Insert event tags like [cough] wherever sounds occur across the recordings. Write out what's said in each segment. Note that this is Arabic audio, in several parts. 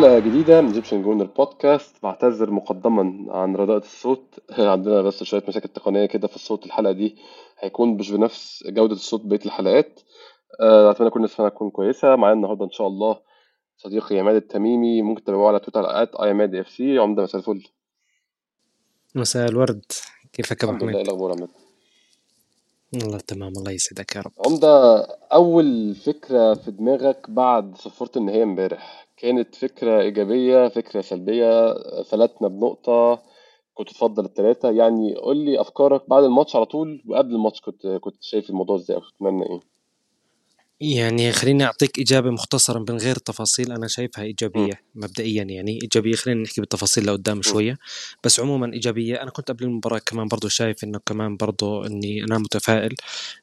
حلقة جديدة من Egyptian Gooner Podcast بعتذر مقدما عن رداءة الصوت. [laughs] عندنا بس شوية مشاكل تقنية كده في الصوت. الحلقة دي هيكون مش بنفس جودة الصوت بقية الحلقات. آه، أتمنى كل الناس تكون كويسة. معايا النهاردة إن شاء الله صديقي عماد التميمي. ممكن تتابعوه على تويتر at اي عماد FC عمدة مساء الفل. مساء الورد. كيفك أبو الحمد لله. إيه الأخبار عماد؟ والله تمام. الله يسعدك يا رب. عمدة أول فكرة في دماغك بعد صفرت النهائي امبارح. كانت فكرة إيجابية فكرة سلبية فلتنا بنقطة كنت تفضل التلاتة. يعني قول لي أفكارك بعد الماتش على طول وقبل الماتش كنت كنت شايف الموضوع إزاي أو تتمنى إيه؟ يعني خليني أعطيك إجابة مختصرة من غير تفاصيل أنا شايفها إيجابية. مبدئيا يعني إيجابية. خلينا نحكي بالتفاصيل لقدام شوية. بس عموما إيجابية أنا كنت قبل المباراة كمان برضو شايف إنه كمان برضو إني أنا متفائل.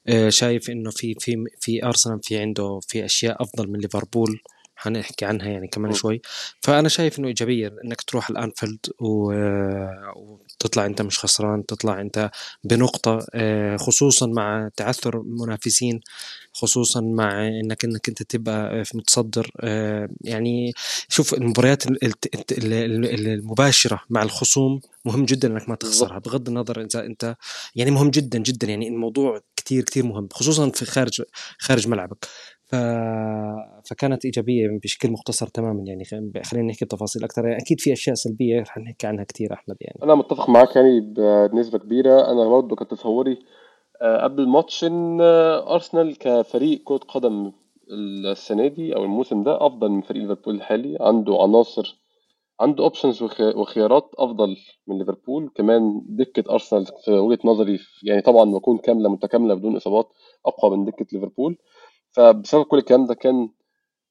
آه شايف إنه في في في أرسنال في عنده في أشياء أفضل من ليفربول. حنحكي عنها يعني كمان شوي. فأنا شايف إنه إيجابية إنك تروح الأنفيلد وتطلع أنت مش خسران تطلع أنت بنقطة آه، خصوصا مع تعثر منافسين خصوصا مع إنك إنك أنت تبقى في متصدر آه، يعني شوف المباريات المباشرة مع الخصوم مهم جدا إنك ما تخسرها بغض النظر إذا أنت يعني مهم جدا جدا يعني الموضوع كثير كثير مهم خصوصا في خارج خارج ملعبك. ف... فكانت إيجابية بشكل مختصر تماما يعني. خلينا نحكي بتفاصيل أكثر. يعني أكيد في أشياء سلبية رح نحكي عنها كثير أحمد يعني. أنا متفق معاك يعني بنسبة كبيرة. أنا برضه كنت تصوري آه، قبل الماتش إن آه، أرسنال كفريق كرة قدم السنة دي أو الموسم ده أفضل من فريق ليفربول الحالي عنده عناصر عنده اوبشنز وخيارات أفضل من ليفربول. كمان دكة أرسنال في وجهة نظري يعني طبعا بكون كاملة متكاملة بدون إصابات أقوى من دكة ليفربول. فبسبب كل الكلام ده كان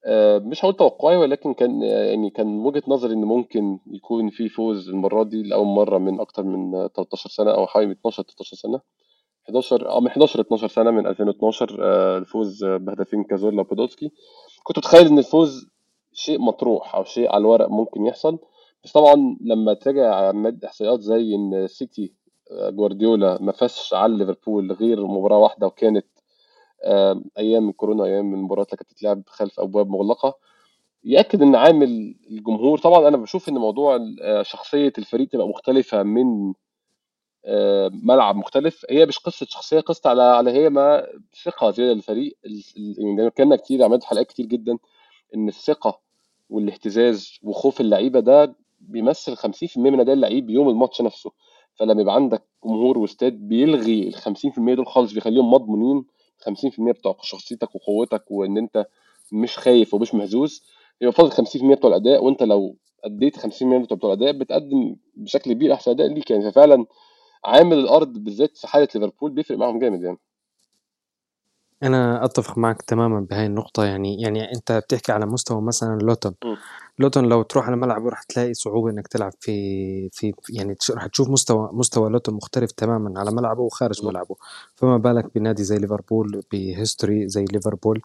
آه، مش هقول توقعي ولكن كان يعني كان وجهة نظري إن ممكن يكون في فوز المرة دي لأول مرة من أكتر من 13 سنة أو حوالي 12 13 سنة. 11 أو من 11 12 سنة من 2012 آه، الفوز بهدفين كازورلا وبودولسكي. كنت متخيل إن الفوز شيء مطروح أو شيء على الورق ممكن يحصل. بس طبعا لما تراجع إحصائيات زي إن سيتي آه، جوارديولا ما فازش على ليفربول غير مباراة واحدة وكانت أيام الكورونا أيام المباريات اللي كانت بتتلعب خلف أبواب مغلقة. يأكد إن عامل الجمهور طبعا أنا بشوف إن موضوع آه، شخصية الفريق تبقى مختلفة من آه، ملعب مختلف. هي مش قصة شخصية قصة على على هي ما ثقة زيادة للفريق. يعني كنا كتير عملت حلقات كتير جدا إن الثقة والاهتزاز وخوف اللعيبة ده بيمثل 50% من أداء اللعيب يوم الماتش نفسه. فلما يبقى عندك جمهور واستاد بيلغي ال 50% دول خالص بيخليهم مضمونين. 50% بتوع شخصيتك وقوتك وإن أنت مش خايف ومش مهزوز يبقى فاضل 50% بتوع الأداء وأنت لو أديت 50% بتوع الأداء بتقدم بشكل كبير أحسن أداء ليك يعني. ففعلا عامل الأرض بالذات في حالة ليفربول بيفرق معاهم جامد يعني. أنا أتفق معك تمامًا بهاي النقطة. يعني يعني أنت بتحكي على مستوى مثلًا لوتون، لوتون لو تروح على ملعبه راح تلاقي صعوبة إنك تلعب في في يعني راح تشوف مستوى مستوى لوتون مختلف تمامًا على ملعبه وخارج ملعبه، فما بالك بنادي زي ليفربول ب history زي ليفربول.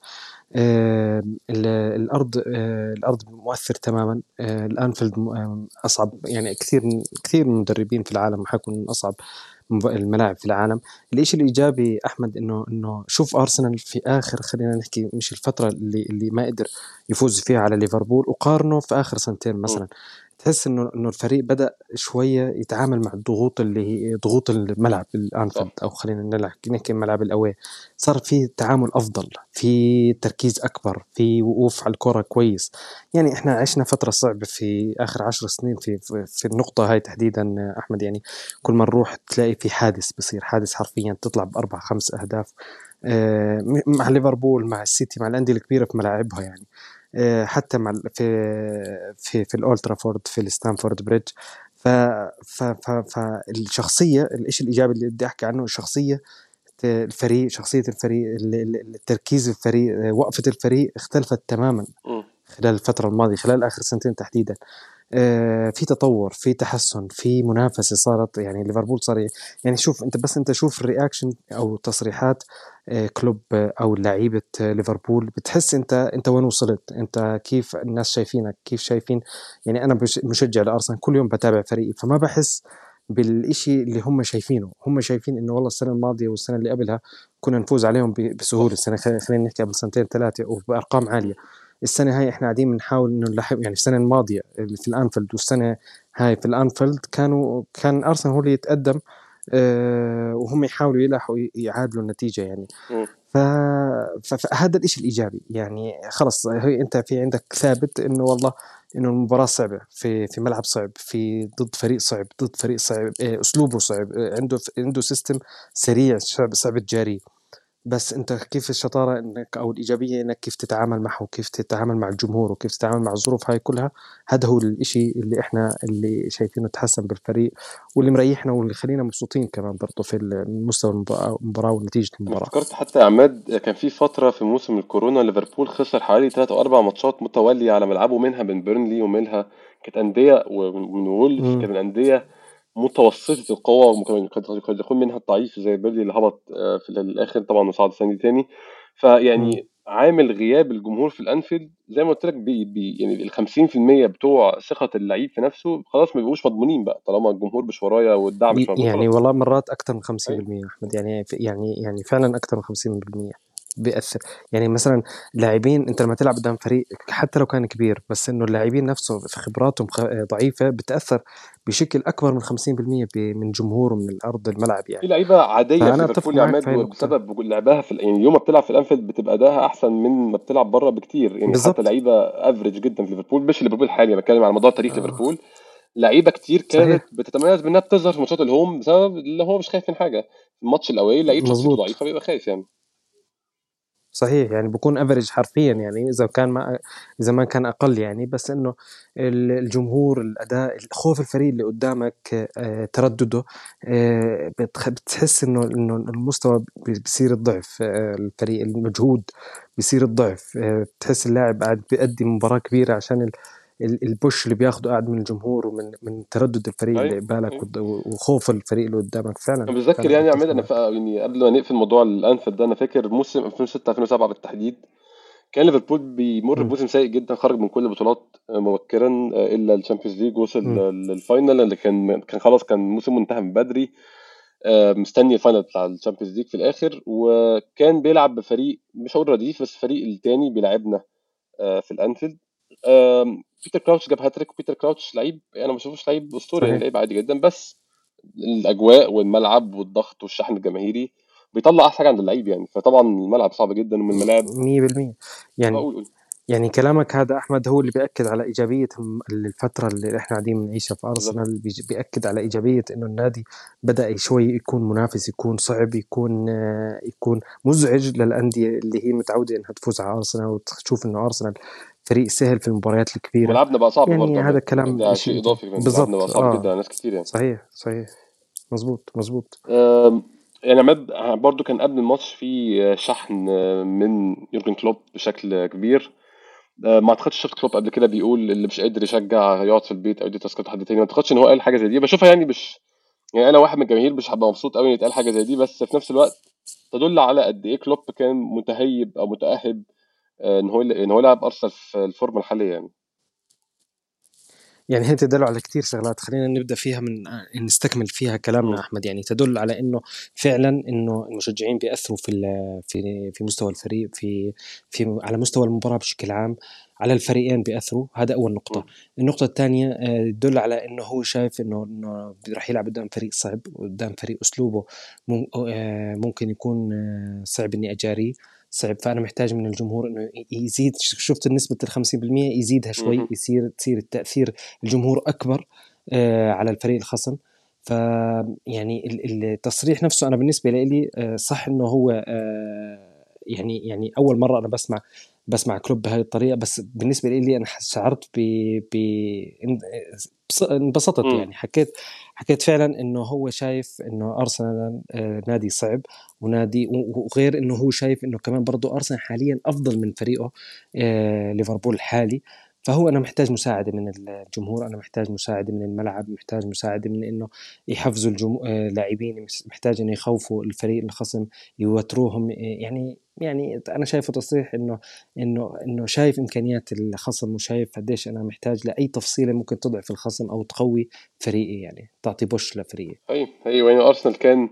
آه الأرض آه الأرض مؤثر تمامًا. آه الأنفيلد أصعب يعني كثير كثير من المدربين في العالم حيكون من أصعب. الملاعب في العالم. الإشي الإيجابي أحمد إنه إنه شوف أرسنال في آخر خلينا نحكي مش الفترة اللي اللي ما قدر يفوز فيها على ليفربول وقارنه في آخر سنتين مثلا. تحس إنه إنه الفريق بدأ شوية يتعامل مع الضغوط اللي هي ضغوط الملعب الأنفيلد أو خلينا نحكي الملعب الاوي صار في تعامل أفضل في تركيز أكبر في وقوف على الكرة كويس. يعني إحنا عشنا فترة صعبة في آخر عشر سنين في في النقطة هاي تحديدا أحمد. يعني كل ما نروح تلاقي في حادث بصير حادث حرفيا تطلع بأربع خمس أهداف آه، مع ليفربول مع السيتي مع الأندية الكبيرة في ملاعبها يعني. حتى مع في في في الاولترافورد في الستانفورد بريدج. ف ف ف فالشخصيه الشيء الإيجابي اللي بدي أحكي عنه؟ الشخصيه الفريق شخصية الفريق التركيز الفريق وقفة الفريق اختلفت تماما خلال الفترة الماضية خلال آخر سنتين تحديدا. آه، في تطور في تحسن في منافسة صارت يعني ليفربول صار يعني شوف أنت بس أنت شوف ال reaction أو تصريحات آه، كلوب أو لعيبة ليفربول. بتحس أنت أنت وين وصلت؟ أنت كيف الناس شايفينك؟ كيف شايفين؟ يعني أنا مشجع لأرسنال كل يوم بتابع فريقي فما بحس بالإشي اللي هم شايفينه. هم شايفين إنه والله السنة الماضية والسنة اللي قبلها كنا نفوز عليهم بسهولة. السنة خلينا نحكي قبل سنتين ثلاثة وبأرقام عالية. السنة هاي إحنا قاعدين بنحاول إنه نلحق يعني السنة الماضية في الأنفيلد والسنة هاي في الأنفيلد كانوا كان أرسنال هو اللي يتقدم وهم يحاولوا يلحقوا يعادلوا النتيجة يعني. فهذا الشيء الإيجابي يعني. خلص هي أنت في عندك ثابت إنه والله إنه المباراة صعبة في في ملعب صعب في ضد فريق صعب ضد فريق صعب آه، أسلوبه صعب آه، عنده عنده system سريع صعب صعب تجاريه بس انت كيف الشطارة انك أو الإيجابية انك كيف تتعامل معه وكيف تتعامل مع الجمهور وكيف تتعامل مع الظروف هاي كلها هذا هو الإشي اللي إحنا اللي شايفينه تحسن بالفريق واللي مريحنا واللي خلينا مبسوطين كمان برضه في مستوى المباراة ونتيجة المباراة. فكرت حتى يا عماد كان في فترة في موسم الكورونا ليفربول خسر حوالي ثلاث أو أربع ماتشات متوالية على ملعبه منها من بيرنلي ومنها كانت أندية ومن وولف كانت أندية متوسطة القوة وممكن قد يكون منها الضعيف زي بيرلي اللي هبط آه، في الآخر طبعا وصعد دي تاني. فيعني عامل غياب الجمهور في الأنفيلد زي ما قلت لك بي بي يعني ال 50% بتوع ثقة اللعيب في نفسه خلاص ما بيبقوش مضمونين بقى طالما الجمهور مش ورايا والدعم مش يعني والله مرات أكثر من 50% أحمد. يعني يعني يعني فعلا أكثر من 50% بيأثر. يعني مثلا لاعبين أنت لما تلعب قدام فريق حتى لو كان كبير بس إنه اللاعبين نفسه في خبراتهم ضعيفة بتأثر بشكل أكبر من 50% من جمهور ومن الأرض الملعب يعني. في لعيبة عادية في ليفربول يا عماد بسبب لعبها في يعني يوم ما بتلعب في الأنفيلد بتبقى اداها أحسن من ما بتلعب بره بكتير. يعني بالزبط. حتى لعيبة average جدا في ليفربول مش ليفربول الحالي بتكلم على مدار تاريخ آه. ليفربول. لعيبة كتير كانت صحيح. بتتميز بإنها بتظهر في ماتشات ال home بسبب اللي هو مش خايف من حاجة. الماتش ال away لعيب شخصيته ضعيفة بيبقى خايف يعني. صحيح يعني بكون average حرفيا يعني إذا كان ما إذا ما كان أقل يعني بس إنه الجمهور الأداء خوف الفريق اللي قدامك آه، تردده آه، بتحس إنه إنه المستوى بصير الضعف آه، الفريق المجهود بصير الضعف بتحس اللاعب قاعد بيأدي مباراة كبيرة عشان البوش اللي بياخده قاعد من الجمهور ومن من تردد الفريق اللي قبالك وخوف الفريق اللي قدامك. فعلا أنا بتذكر يعني عماد أنا يعني قبل ما نقفل موضوع الأنفيلد ده أنا فاكر موسم 2006 2007 بالتحديد كان ليفربول بيمر بموسم سيء جدا خرج من كل البطولات مبكرا إلا ال Champions League وصل لل final اللي كان كان خلاص كان موسم منتهى من بدري آه، مستني ال final بتاع ال Champions League في الآخر وكان بيلعب بفريق مش هقول رديف بس الفريق الثاني بيلعبنا آه، في الأنفيلد بيتر كراوتش جاب هاتريك وبيتر كراوتش لعيب أنا ما بشوفوش لعيب أسطوري يعني لعيب عادي جدا بس الأجواء والملعب والضغط والشحن الجماهيري بيطلع أحسن حاجة عند اللعيب يعني. فطبعا الملعب صعب جدا ومن الملاعب. 100% يعني أقول قول. يعني كلامك هذا أحمد هو اللي بيأكد على إيجابية الفترة اللي إحنا قاعدين بنعيشها في أرسنال بيأكد على إيجابية إنه النادي بدأ شوي يكون منافس يكون صعب يكون يكون مزعج للأندية اللي هي متعودة إنها تفوز على أرسنال وتشوف إنه أرسنال فريق سهل في المباريات الكبيرة. ملعبنا بقى صعب يعني برضه. هذا الكلام ده شيء إضافي بالظبط. بقى صعب آه. جدا ناس كتير يعني. صحيح صحيح. مظبوط مظبوط. يعني عماد برضه كان قبل الماتش في شحن من يورجن كلوب بشكل كبير. ما اعتقدش شفت كلوب قبل كده بيقول اللي مش قادر يشجع يقعد في البيت أو يدي تذكره حد تاني. ما اعتقدش إن هو قال حاجة زي دي. بشوفها يعني مش يعني أنا واحد من الجماهير مش هبقى مبسوط قوي إن يتقال حاجة زي دي. بس في نفس الوقت تدل على قد إيه كلوب كان متهيب أو متأهب آه، إن هو إن هو يلعب أرسنال في الفورمة الحالية يعني. يعني هي تدل على كثير شغلات خلينا نبدأ فيها من نستكمل فيها كلامنا. أحمد. يعني تدل على إنه فعلا إنه المشجعين بيأثروا في في في مستوى الفريق في في على مستوى المباراة بشكل عام على الفريقين بيأثروا. هذا أول نقطة. م. النقطة الثانية تدل آه، على إنه هو شايف إنه إنه راح يلعب قدام فريق صعب قدام فريق أسلوبه آه، ممكن يكون آه، صعب إني أجاريه. صعب. فأنا محتاج من الجمهور إنه يزيد. شفت النسبة ال 50% يزيدها شوي يصير تصير التأثير الجمهور أكبر آه على الفريق الخصم. ف يعني التصريح نفسه أنا بالنسبة لي آه صح إنه هو آه يعني يعني أول مرة أنا بسمع بسمع كلوب بهذه الطريقة. بس بالنسبة لي أنا شعرت ب ب إنبسطت يعني. حكيت حكيت فعلا إنه هو شايف إنه أرسنال آه، نادي صعب ونادي وغير إنه هو شايف إنه كمان برضه أرسنال حاليا أفضل من فريقه آه، ليفربول الحالي فهو أنا محتاج مساعدة من الجمهور أنا محتاج مساعدة من الملعب محتاج مساعدة من إنه يحفزوا الجمهور آه، محتاج إنه يخوفوا الفريق الخصم يوتروهم يعني يعني أنا شايفه تصريح إنه إنه إنه شايف إمكانيات الخصم وشايف قديش أنا محتاج لأي تفصيلة ممكن تضعف الخصم أو تقوي فريقي يعني تعطي بوش لفريقي. اي أيوه يعني أرسنال كان؟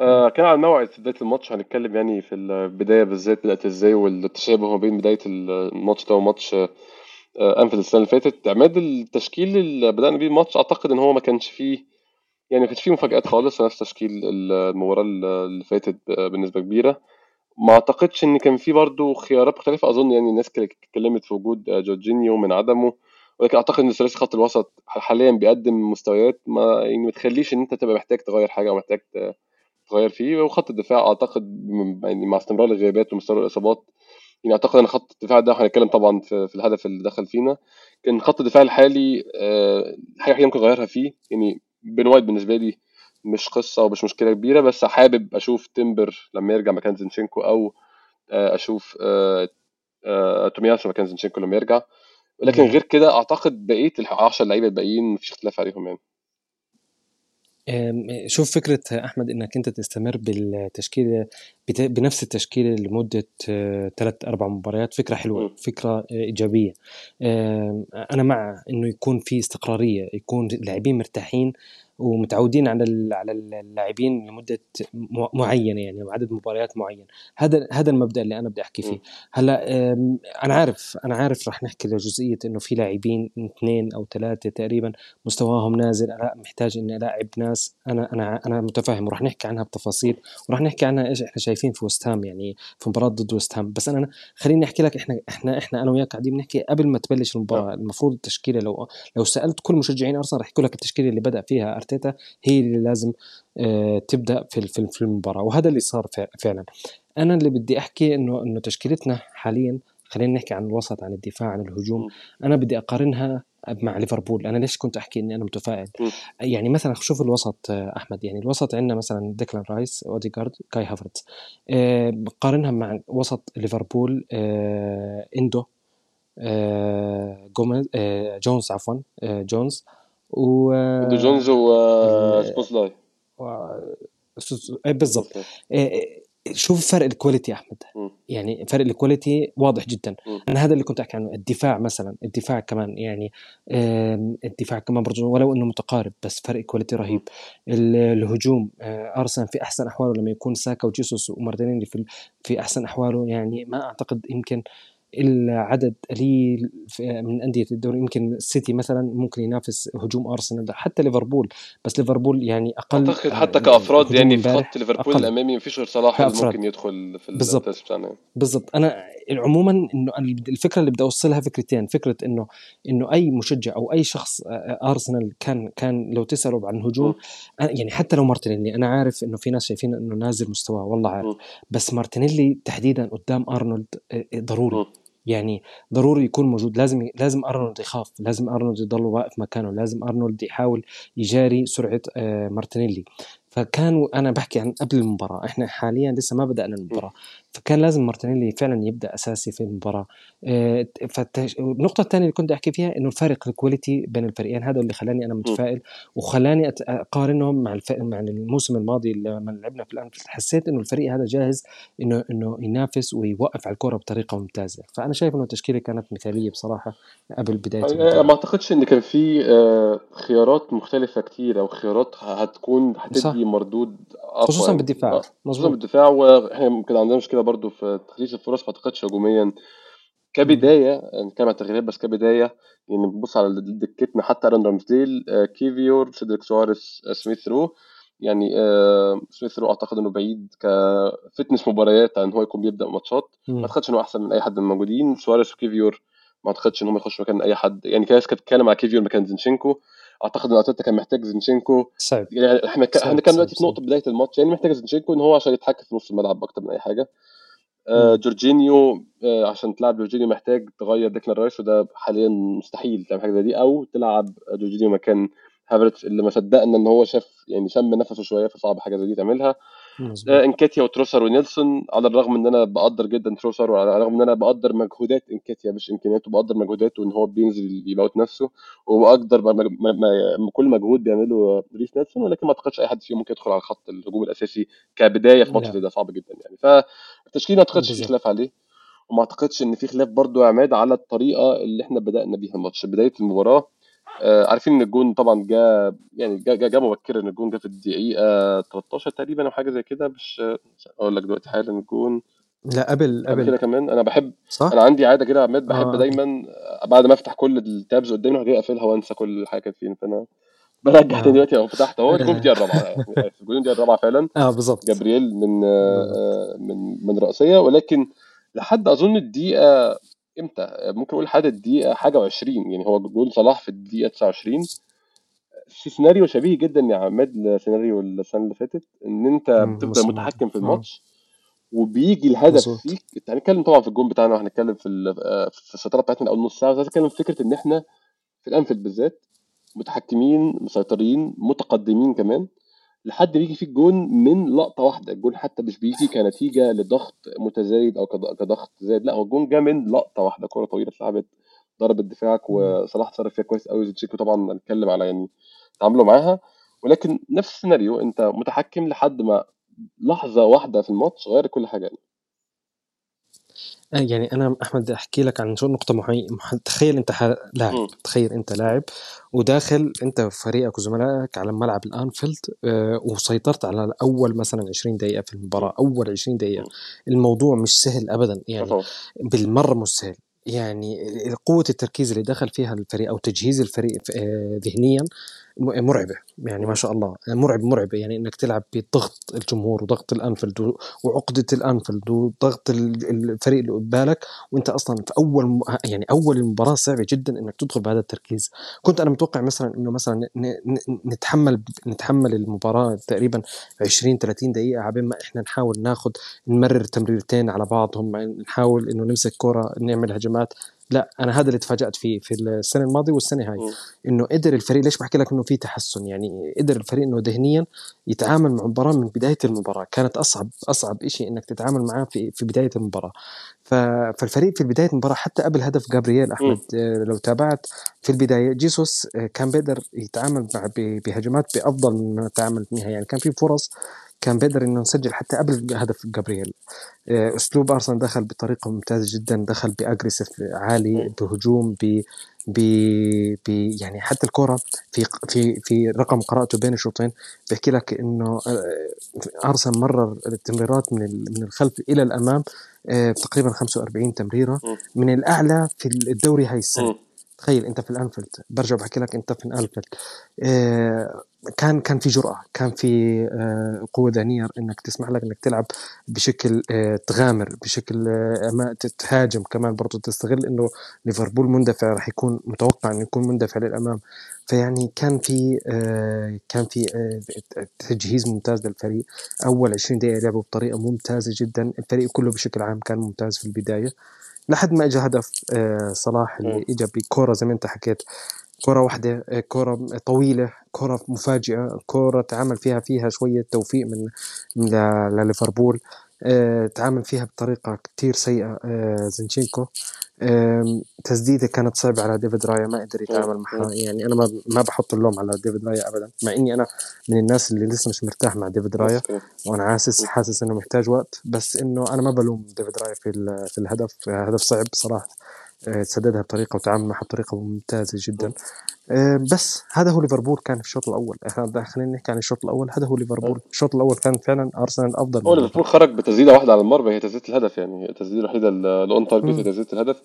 آه كان على موعد في بداية الماتش هنتكلم يعني في البداية بالذات بدأت إزاي والتشابه ما بين بداية الماتش ده وماتش آه أنفيلد السنة اللي فاتت. عماد التشكيل اللي بدأنا بيه الماتش أعتقد إن هو ما كانش فيه يعني ما كانش فيه مفاجآت خالص نفس تشكيل المباراة اللي فاتت بنسبة كبيرة. ما أعتقدش إن كان في برضه خيارات مختلفة. أظن يعني الناس اتكلمت في وجود جورجينيو من عدمه ولكن أعتقد إن ثلاثي خط الوسط حاليا بيقدم مستويات ما يعني ما تخليش إن أنت تبقى محتاج تغير حاجة أو محتاج تغير فيه. وخط الدفاع أعتقد يعني مع استمرار الغيابات ومستمرار الإصابات يعني أعتقد إن خط الدفاع ده هنتكلم طبعا في, في الهدف اللي دخل فينا كان خط الدفاع الحالي أه حاجة وحيدة ممكن أغيرها فيه. يعني بين وايت بالنسبة لي مش قصة ومش مشكلة كبيرة بس حابب أشوف تمبر لما يرجع مكان زينشينكو أو أشوف أه أه تومياسو مكان زينشينكو لما يرجع. ولكن غير كده أعتقد بقية ال 10 لعيبة الباقيين مفيش اختلاف عليهم يعني. شوف فكرة أحمد إنك أنت تستمر بالتشكيل بنفس التشكيل لمدة ثلاث أربع مباريات فكرة حلوة فكرة إيجابية. أنا مع إنه يكون في استقرارية يكون اللاعبين مرتاحين ومتعودين على على اللاعبين لمدة معينة يعني وعدد مباريات معين. هذا هذا المبدأ اللي أنا بدي أحكي فيه. هلأ أنا عارف أنا عارف رح نحكي لجزئية إنه في لاعبين اثنين أو ثلاثة تقريبا مستواهم نازل أنا محتاج إني ألاعب ناس أنا أنا أنا متفاهم ورح نحكي عنها بتفاصيل ورح نحكي عنها إيش إحنا شايفين في وستام يعني في مباراة ضد وستام بس أنا خليني أحكي لك إحنا إحنا إحنا أنا وياك قاعدين بنحكي قبل ما تبلش المباراة. المفروض التشكيلة لو لو سألت كل مشجعين أرسنال رح يقول لك التشكيلة اللي بدأ فيها أرتيتا هي اللي لازم تبدأ في في المباراة وهذا اللي صار فعلا. أنا اللي بدي أحكي إنه إنه تشكيلتنا حاليا خلينا نحكي عن الوسط عن الدفاع عن الهجوم أنا بدي أقارنها مع ليفربول. أنا ليش كنت أحكي إني أنا متفائل؟ يعني مثلا شوف الوسط أحمد. يعني الوسط عندنا مثلا ديكلان رايس اوديجارد كاي هافرتز أه بقارنها مع وسط ليفربول أه إندو أه جوميز جونز عفوا جونز. و دو جونز وسبوسلاي بالضبط. شوف فرق ال quality أحمد. م. يعني فرق ال quality واضح جدا. م. أنا هذا اللي كنت أحكي عنه الدفاع مثلا الدفاع كمان يعني الدفاع كمان برضه ولو إنه متقارب بس فرق quality رهيب. الهجوم أرسنال في أحسن أحواله لما يكون ساكا وجيسوس ومارتينيلي في في أحسن أحواله يعني ما أعتقد يمكن الا عدد قليل من أندية الدوري. يمكن السيتي مثلا ممكن ينافس هجوم أرسنال حتى ليفربول. بس ليفربول يعني أقل أعتقد حتى كأفراد يعني في خط ليفربول. الأمامي مفيش غير صلاح اللي ممكن يدخل في بالضبط بالضبط أنا عموما إنه الفكرة اللي بدي أوصلها فكرتين. فكرة إنه إنه أي مشجع أو أي شخص أرسنال كان كان لو تسأله عن هجوم يعني حتى لو مارتينيلي أنا عارف إنه في ناس شايفين إنه نازل مستواه والله عارف. بس مارتينيلي تحديدا قدام أرنولد ضروري. يعني ضروري يكون موجود. لازم لازم أرنولد يخاف لازم أرنولد يضل واقف مكانه لازم أرنولد يحاول يجاري سرعة مارتينيلي. فكان أنا بحكي عن قبل المباراة إحنا حاليا لسه ما بدأنا المباراة. فكان لازم مارتينيلي فعلا يبدأ أساسي في المباراة. فالنقطه الثانية اللي كنت أحكي فيها إنه الفارق ال quality بين الفريقين هذا اللي خلاني أنا متفائل. وخلاني أقارنهم مع الف... مع الموسم الماضي لما لعبنا في الانفيلد حسيت إنه الفريق هذا جاهز انه إنه ينافس ويوقف على الكرة بطريقة ممتازة. فأنا شايف إنه التشكيله كانت مثالية بصراحة قبل بداية المباراة. ما أعتقدش إن كان في خيارات مختلفة كتير أو خيارات هتكون هتدي. مردود أقوى خصوصا بالدفاع. خصوصا بالدفاع وإحنا كان عندنا مشكله برضو في تخليص الفرص ما أعتقدش هجوميا كبداية نتكلم عن التغييرات بس كبداية. يعني بنبص على دكتنا حتى آرون رامسديل كيفيور سيدريك سواريز سميث رو. يعني سميث رو أعتقد إنه بعيد ك fitness مباريات عن هو يكون بيبدأ ماتشات. ما أعتقدش إنه أحسن من أي حد من الموجودين. سواريز وكيفيور ما أعتقدش ان هم يخشوا مكان أي حد. يعني كناس كانت بتتكلم على كيفيور مكان زينشينكو. أعتقد إن أرتيتا كان محتاج زينشينكو. صعب. يعني إحنا. إحنا كان دلوقتي في نقطة بداية الماتش يعني محتاج زينشينكو إن هو عشان يتحكم في نص الملعب أكتر من أي حاجة. آه جورجينيو آه عشان تلعب جورجينيو محتاج تغير ديكلان رايس وده حاليا مستحيل تعمل حاجة زي دي. أو تلعب جورجينيو مكان هافرتس اللي ما صدقنا إن هو شاف يعني شم نفسه شوية فصعب حاجة زي دي تعملها. إنكيتيا وتروسارد ونيلسون على الرغم إن أنا بقدر جدا تروسارد وعلى الرغم إن أنا بقدر مجهودات إنكيتيا مش إمكانياته بقدر مجهوداته ان هو بينزل يموت نفسه وبقدر. كل مجهود بيعمله ريس نيلسون ولكن ما أعتقدش أي حد فيهم ممكن يدخل على خط الهجوم الأساسي كبداية في ماتش زي ده. صعب جدا يعني. فالتشكيل ما أعتقدش في خلاف عليه وما أعتقدش إن في خلاف برضو يا عماد على الطريقة اللي إحنا بدأنا بيها الماتش بداية المباراة. آه، عارفين إن الجون طبعا جا يعني جا جا, جا مبكرا إن الجون جا في الدقيقة 13 تقريبا أو حاجة زي كده مش أقول لك دلوقتي حالا الجون. لا قبل قبل. كده كمان أنا بحب صح؟ أنا عندي عادة كده يا عماد بحب قبل دايما بعد ما أفتح كل التابز قدامي أروح أقفلها وأنسى كل حاجة كانت فين فأنا برجع تاني آه. دلوقتي اهو فتحت أهو الجون الدقيقة الرابعة يعني [laughs] الجون الدقيقة الرابعة فعلا. آه بالظبط. جابرييل من آه، آه، من من رأسية ولكن لحد أظن الدقيقة إمتى؟ ممكن أقول لحد الدقيقة حاجة و20 يعني هو جول صلاح في الدقيقة 29 في سيناريو شبيه جدا يا عماد لسيناريو السنة اللي فاتت إن أنت بتفضل الملعب متحكم في الماتش وبيجي الهدف مظبوط. فيك. انت هنتكلم طبعا في الجون بتاعنا وهنتكلم في آه، في السيطرة بتاعتنا اول نص ساعة. بس هنتكلم في فكرة إن إحنا في الأنفيلد بالذات متحكمين مسيطرين متقدمين كمان. لحد ما يجي فيك جون من لقطة واحدة. الجون حتى مش بيجي كنتيجة لضغط متزايد كض- كضغط زايد. لا هو الجون جه من لقطة واحدة. كرة طويلة اتلعبت ضربت دفاعك. وصلاح اتصرف فيها كويس قوي زيتشيكو طبعا هنتكلم على يعني تعامله معاها. ولكن نفس السيناريو أنت متحكم لحد ما لحظة واحدة في الماتش غيرت كل حاجة. يعني. آه، يعني أنا أحمد أحكي لك عن شو نقطة معينه تخيل أنت ح- لاعب. تخيل أنت لاعب وداخل أنت وفريقك وزملائك على ملعب الأنفيلد آه، وسيطرت على أول مثلا 20 دقيقة في. المباراة أول 20 دقيقة. الموضوع مش سهل ابدا يعني بالمرة مش سهل يعني قوة التركيز اللي دخل فيها الفريق أو تجهيز الفريق آه، ذهنيا م- مرعبة يعني ما. شاء الله مرعب مرعب يعني إنك تلعب بضغط الجمهور وضغط الأنفيلد و- وعقدة الأنفيلد وضغط ال- الفريق اللي قبالك وأنت أصلا في أول م- يعني أول المباراة صعبة جدا إنك تدخل بهذا التركيز كنت أنا متوقع مثلا إنه مثلا نتحمل نتحمل المباراة تقريبا 20 30 دقيقة عبين ما إحنا نحاول ناخذ نمرر تمريرتين على بعضهم نحاول إنه نمسك كرة نعمل هجمات لا أنا هذا اللي تفاجأت فيه في السنة الماضية والسنة هاي. إنه قدر الفريق ليش بحكي لك إنه في تحسن؟ يعني قدر الفريق إنه ذهنيا يتعامل مع المباراة من بداية المباراة. كانت أصعب أصعب شيء إنك تتعامل معاه في في بداية المباراة. فالفريق في بداية المباراة حتى قبل هدف جابرييل أحمد مم. آه، لو تابعت في البداية جيسوس آه، كان بيقدر يتعامل مع بهجمات بأفضل مما تعامل فيها يعني كان في فرص كان بيقدر إنه نسجل حتى قبل هدف جابرييل. أسلوب أرسنال دخل بطريقة ممتازة جدا دخل بأجريسيف عالي. بهجوم ب ب ب يعني حتى الكرة في في في رقم قرأته بين الشوطين بحكي لك إنه آه، أرسنال مرر التمريرات من من الخلف إلى الأمام آه، تقريبا 45 تمريرة. من الأعلى في الدوري هاي السنة. تخيل أنت في الأنفيلد برجع بحكي لك أنت في الأنفيلد. آه، كان كان في جرأة كان في آه، قوة ذهنية إنك تسمح لك إنك تلعب بشكل آه، تغامر بشكل ما تهاجم كمان برضو تستغل إنه ليفربول مندفع راح يكون متوقع إنه يكون مندفع للأمام. فيعني كان في كان في تجهيز ممتاز للفريق. أول 20 دقيقة لعبوا بطريقة ممتازة جدا الفريق كله بشكل عام كان ممتاز في البداية. لحد ما اجى هدف آه، صلاح. اللي اجى بكوره زي ما أنت حكيت كرة واحدة آه، كرة طويلة كرة مفاجئة كرة تعامل فيها فيها شوية توفيق من لليفربول تعامل فيها بطريقة كتير سيئة آه، زينشينكو آم، تسديدة كانت صعبة على ديفيد رايا ما قدر. يتعامل. معها يعني أنا ما ما بحط اللوم على ديفيد رايا أبدا مع إني أنا من الناس اللي لسه مش مرتاح مع ديفيد رايا وأنا حاسس. حاسس إنه محتاج وقت بس إنه أنا ما بلوم ديفيد رايا في في الهدف هدف صعب صراحة آه، سددها بطريقة وتعامل معها بطريقة ممتازة جدا. آه، بس هذا هو ليفربول كان في الشوط الأول. إحنا خلينا نحكي عن الشوط الأول. هذا هو ليفربول. الشوط الأول كان فعلا أرسنال أفضل هو ليفربول خرج بتسديدة واحدة على المرمى. هي تسديدة الهدف يعني. التسديدة الوحيدة ال on target هي. تسديدة الهدف.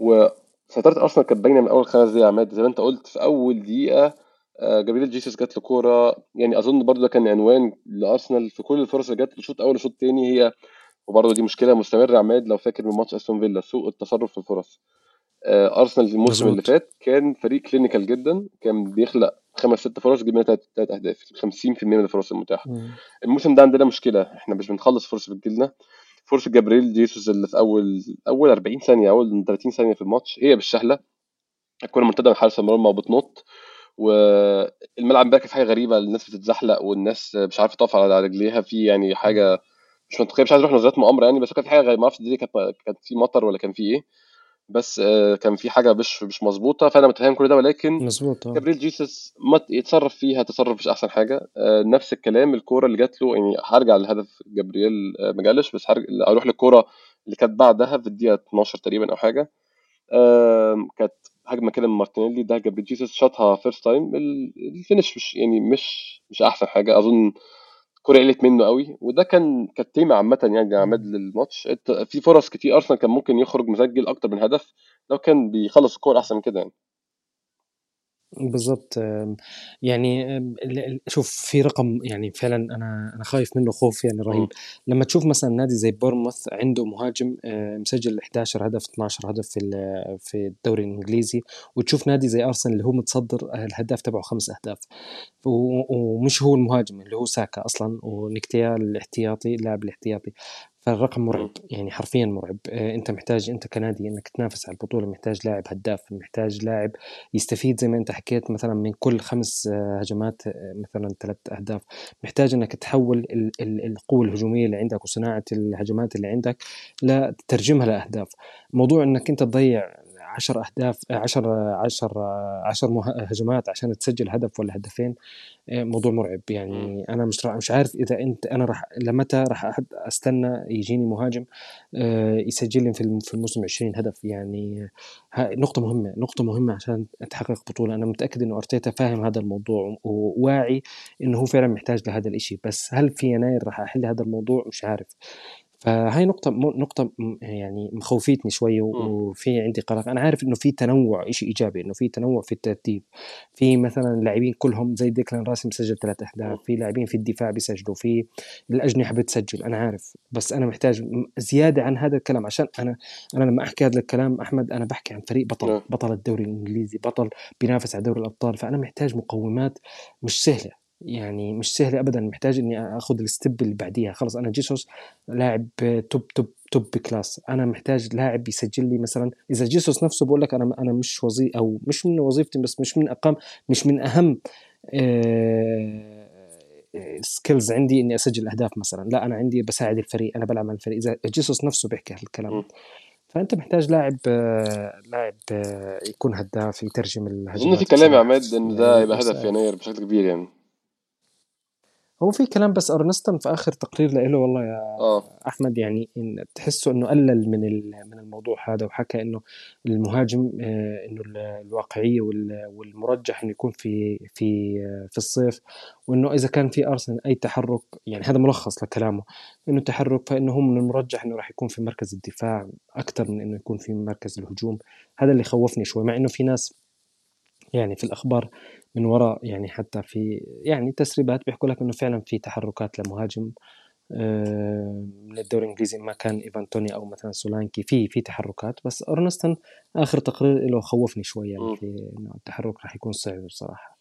وسيطره أرسنال كانت باينة من أول خمس دقايق يا عماد. زي ما أنت قلت في أول دقيقة آه، جابريل جيسوس جات له كورة. يعني أظن برضو ده كان عنوان لأرسنال في كل الفرص اللي جات له. شوط اول وشوط تاني هي وبرضه دي مشكلة مستمرة عماد لو فاكر من ماتش أستون فيلا. سوء التصرف في الفرص. آه، أرسنال الموسم اللي فات كان فريق clinical جدا كان بيخلق خمس ست فرص جبنا ثلاث أهداف 50% من الفرص المتاحة. مم. الموسم ده عندنا مشكلة إحنا مش بنخلص فرص بتجيلنا. فرصه جابريل جيسوس اللي في أول أول 40 ثانية أول 30 ثانية في الماتش هي بالسهلة. الكرة مرتدة من حارس المرمى وبتنط. والملعب بقى في حاجة غريبة الناس بتتزحلق والناس مش عارفة تقف على رجليها. في يعني حاجة مش منطقية مش عايز أروح نظريات مؤامرة يعني بس كان في حاجة غريبة ما أعرفش دي كانت كانت في مطر ولا كان في إيه. بس آه، كان في حاجة مش مش مظبوطة فأنا متفاهم كل ده ولكن مزبوط آه. جابريل جيسوس ما يتصرف فيها تصرف مش أحسن حاجة. آه، نفس الكلام الكورة اللي جات له يعني هرجع لهدف جابرييل آه، مجالش بس هرجع أروح للكورة اللي كانت بعدها في الدقيقة 12 تقريبا أو حاجة. كانت هجمة كده من مارتينيلي ده جاب جيسوس شاطها first time ال finish مش يعني مش مش أحسن حاجة. أظن الكوره قلت منه قوي. وده كان كانت تيمه عامة يعني عماد للماتش. في فرص كتير. أرسنال كان ممكن يخرج مسجل أكتر من هدف لو كان بيخلص الكوره أحسن من كده يعني. بالضبط آمم، يعني آمم، ال ال شوف في رقم يعني فعلًا أنا أنا خايف منه خوف يعني إمم. رهيب، لمّا تشوف مثلًا نادي زي بورنموث عنده مهاجم آآ مسجل 11 هدف، 12 هدف في ال في الدوري الإنجليزي، وتشوف نادي زي أرسنال اللي هو متصدر الهداف تبعه 5 أهداف، و ومش هو المهاجم اللي هو ساكا أصلًا ونكتيا الاحتياطي اللاعب الاحتياطي. فالرقم مرعب. يعني حرفيا مرعب آه، أنت محتاج أنت كنادي إنك تنافس على البطولة محتاج لاعب هداف محتاج لاعب يستفيد زي ما أنت حكيت مثلا من كل خمس آه، هجمات آه، مثلا ثلاث أهداف محتاج إنك تحول ال- ال- القوة الهجومية اللي عندك وصناعة الهجمات اللي عندك لا تترجمها لأهداف موضوع إنك أنت تضيع 10 أهداف 10 10 10 هجمات عشان تسجل هدف ولا هدفين آه، موضوع مرعب. يعني أنا مش مش عارف إذا أنت أنا راح لمتى راح أستنى يجيني مهاجم آه، يسجل لي في في الموسم 20 هدف؟ يعني نقطة مهمة نقطة مهمة عشان تحقق بطولة. أنا متأكد إنه أرتيتا فاهم هذا الموضوع وواعي إنه هو فعلا محتاج لهذا الإشي. بس هل في يناير راح أحل هذا الموضوع؟ مش عارف. فهاي نقطة نقطة يعني مخوفيتني شوي وفي عندي قلق. أنا عارف إنه في تنوع شيء إيجابي إنه في تنوع في الترتيب. في مثلا لاعبين كلهم زي ديكلان راسم سجل ثلاث أهداف في لاعبين في الدفاع بيسجلوا في الأجنحة بتسجل أنا عارف. بس أنا محتاج زيادة عن هذا الكلام عشان أنا أنا لما أحكي هذا الكلام أحمد أنا بحكي عن فريق بطل نعم. بطل الدوري الإنجليزي بطل بينافس على دوري الأبطال. فأنا محتاج مقومات مش سهلة. يعني مش سهل ابدا محتاج إني أخذ ال step اللي بعديها. خلص أنا جيسوس لاعب top top top class. أنا محتاج لاعب يسجل لي مثلا إذا جيسوس نفسه بقول لك أنا أنا مش وظيفه أو مش من وظيفتي بس مش من أقام مش من أهم skills آه، عندي إني أسجل أهداف مثلا. لا أنا عندي بساعد الفريق أنا بلعب مع الفريق. إذا جيسوس نفسه بيحكي هالكلام فأنت محتاج لاعب آه، لاعب آه، يكون هداف يترجم الهجمات أظن في كلام يا عماد إن ده يبقى هدف يناير بشكل كبير يعني. هو في كلام بس ارنستون في آخر تقرير له والله يا أوه. أحمد يعني إن تحسه إنه قلل من من الموضوع هذا وحكى إنه المهاجم آه، إنه الواقعية والمرجح إنه يكون في في آه، في الصيف وإنه إذا كان في أرسنال أي تحرك يعني هذا ملخص لكلامه إنه تحرك فإنه هو من المرجح إنه راح يكون في مركز الدفاع أكثر من إنه يكون في مركز الهجوم هذا اللي خوفني شوي مع إنه في ناس يعني في الأخبار من وراء يعني حتى في يعني تسريبات بيحكوا لك إنه فعلا في تحركات لمهاجم. آه، من الدوري الإنجليزي ما كان إيفان توني أو مثلا سولانكي في في تحركات. بس أورنستين آخر تقرير له خوفني شوي يعني في إنه التحرك راح يكون صعب بصراحة.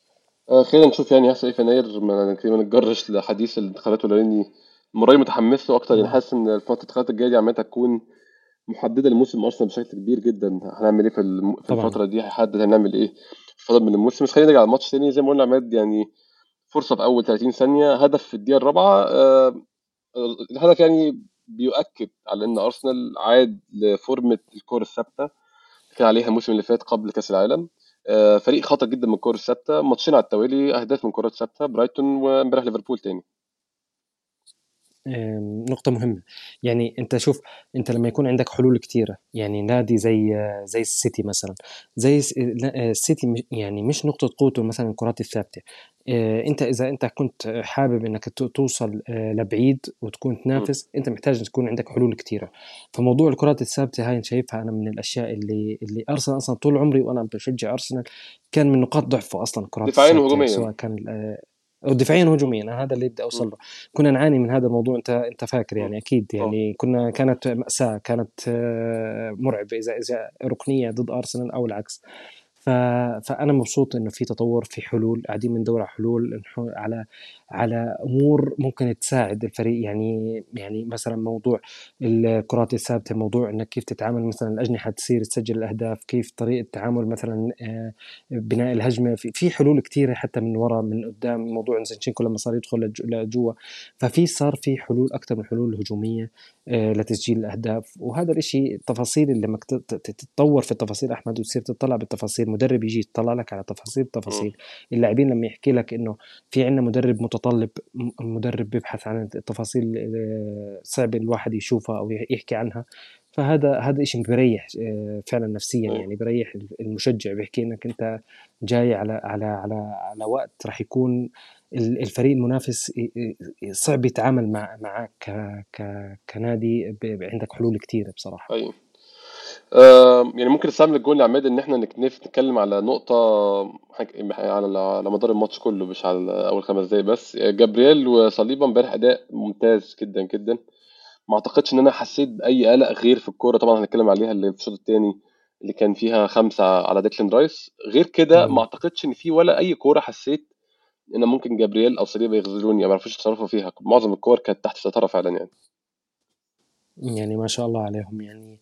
آه خلينا نشوف يعني هيحصل إيه في يناير ما نتجرش لحديث الانتخابات لاني المره متحمس له أكتر. يعني حاسس إن الفترة الانتخابات الجاية دي عمالة تكون محددة لموسم أرسنال بشكل كبير جدا. هنعمل إيه في, الم... في الفترة دي؟ هيحدد هنعمل إيه؟ فضل من الموسم. بس خلينا نرجع الماتش تاني. زي ما قلنا عماد يعني فرصة في أول 30 ثانية. هدف في الدقيقة الرابعة آه الهدف يعني بيؤكد على إن أرسنال عاد لفورمة الكور الثابتة كان عليها الموسم اللي فات قبل كأس العالم. آه فريق خطر جدا من الكور الثابتة. ماتشين على التوالي أهداف من كرات ثابتة برايتون وامبارح ليفربول تاني. نقطة مهمة. يعني أنت شوف أنت لما يكون عندك حلول كتيرة يعني نادي زي زي السيتي مثلا زي السيتي يعني مش نقطة قوته مثلا الكرات الثابتة. آه، أنت إذا أنت كنت حابب إنك توصل آه، لبعيد وتكون تنافس أنت محتاج تكون عندك حلول كتيرة. فموضوع الكرات الثابتة هاي شايفها أنا من الأشياء اللي اللي أرسنال أصلا طول عمري وأنا بشجع أرسنال كان من نقاط ضعفه أصلا الكرات الثابتة سواء كان آه، دفاعيا وهجوميا هذا اللي بدي اوصل له كنا نعاني من هذا الموضوع أنت أنت فاكر يعني أكيد يعني كنا كانت مأساة كانت آه، مرعبة إذا إذا ركنية ضد أرسنال أو العكس. فأنا مبسوط إنه في تطور في حلول قاعدين بندور على حلول على على أمور ممكن تساعد الفريق. يعني يعني مثلا موضوع الكرات الثابتة موضوع إنك كيف تتعامل مثلا الأجنحة تصير تسجل الأهداف كيف طريقة تعامل مثلا آه، بناء الهجمة. في, في حلول كثيره حتى من وراء من قدام. موضوع زنشينكو لما صار يدخل لجوا. ففي صار في حلول أكثر من حلول هجومية آه، لتسجيل الأهداف. وهذا الشيء التفاصيل اللي لما تتطور في التفاصيل أحمد وتصير تطلع بالتفاصيل. مدرب يجي يطلع لك على تفاصيل التفاصيل اللاعبين لما يحكي لك إنه في عندنا مدرب متطلب المدرب بيبحث عن التفاصيل صعب الواحد يشوفها أو يحكي عنها. فهذا هذا شيء بيريح آه، فعلا نفسيا. يعني بيريح المشجع بيحكي إنك أنت جاي على على على على وقت راح يكون الفريق المنافس صعب يتعامل مع معك كنادي عندك حلول كثيره بصراحة. آه يعني ممكن استعمل الجول يا عماد إن إحنا نتكلم على نقطة على على مدار الماتش كله مش على أول خمس دقايق بس. جابرييل وصليبا امبارح أداء ممتاز جدا جدا. ما أعتقدش إن أنا حسيت بأي قلق غير في الكورة طبعا هنتكلم عليها اللي في الشوط الثاني اللي كان فيها خمسة على ديكلان رايس. غير كده ما أعتقدش إن في ولا أي كورة حسيت إن ممكن جابرييل أو صليبا يغزلوني. ما يعرفوش يتصرفوا فيها. معظم الكور كانت تحت السيطره فعلا يعني. يعني ما شاء الله عليهم. يعني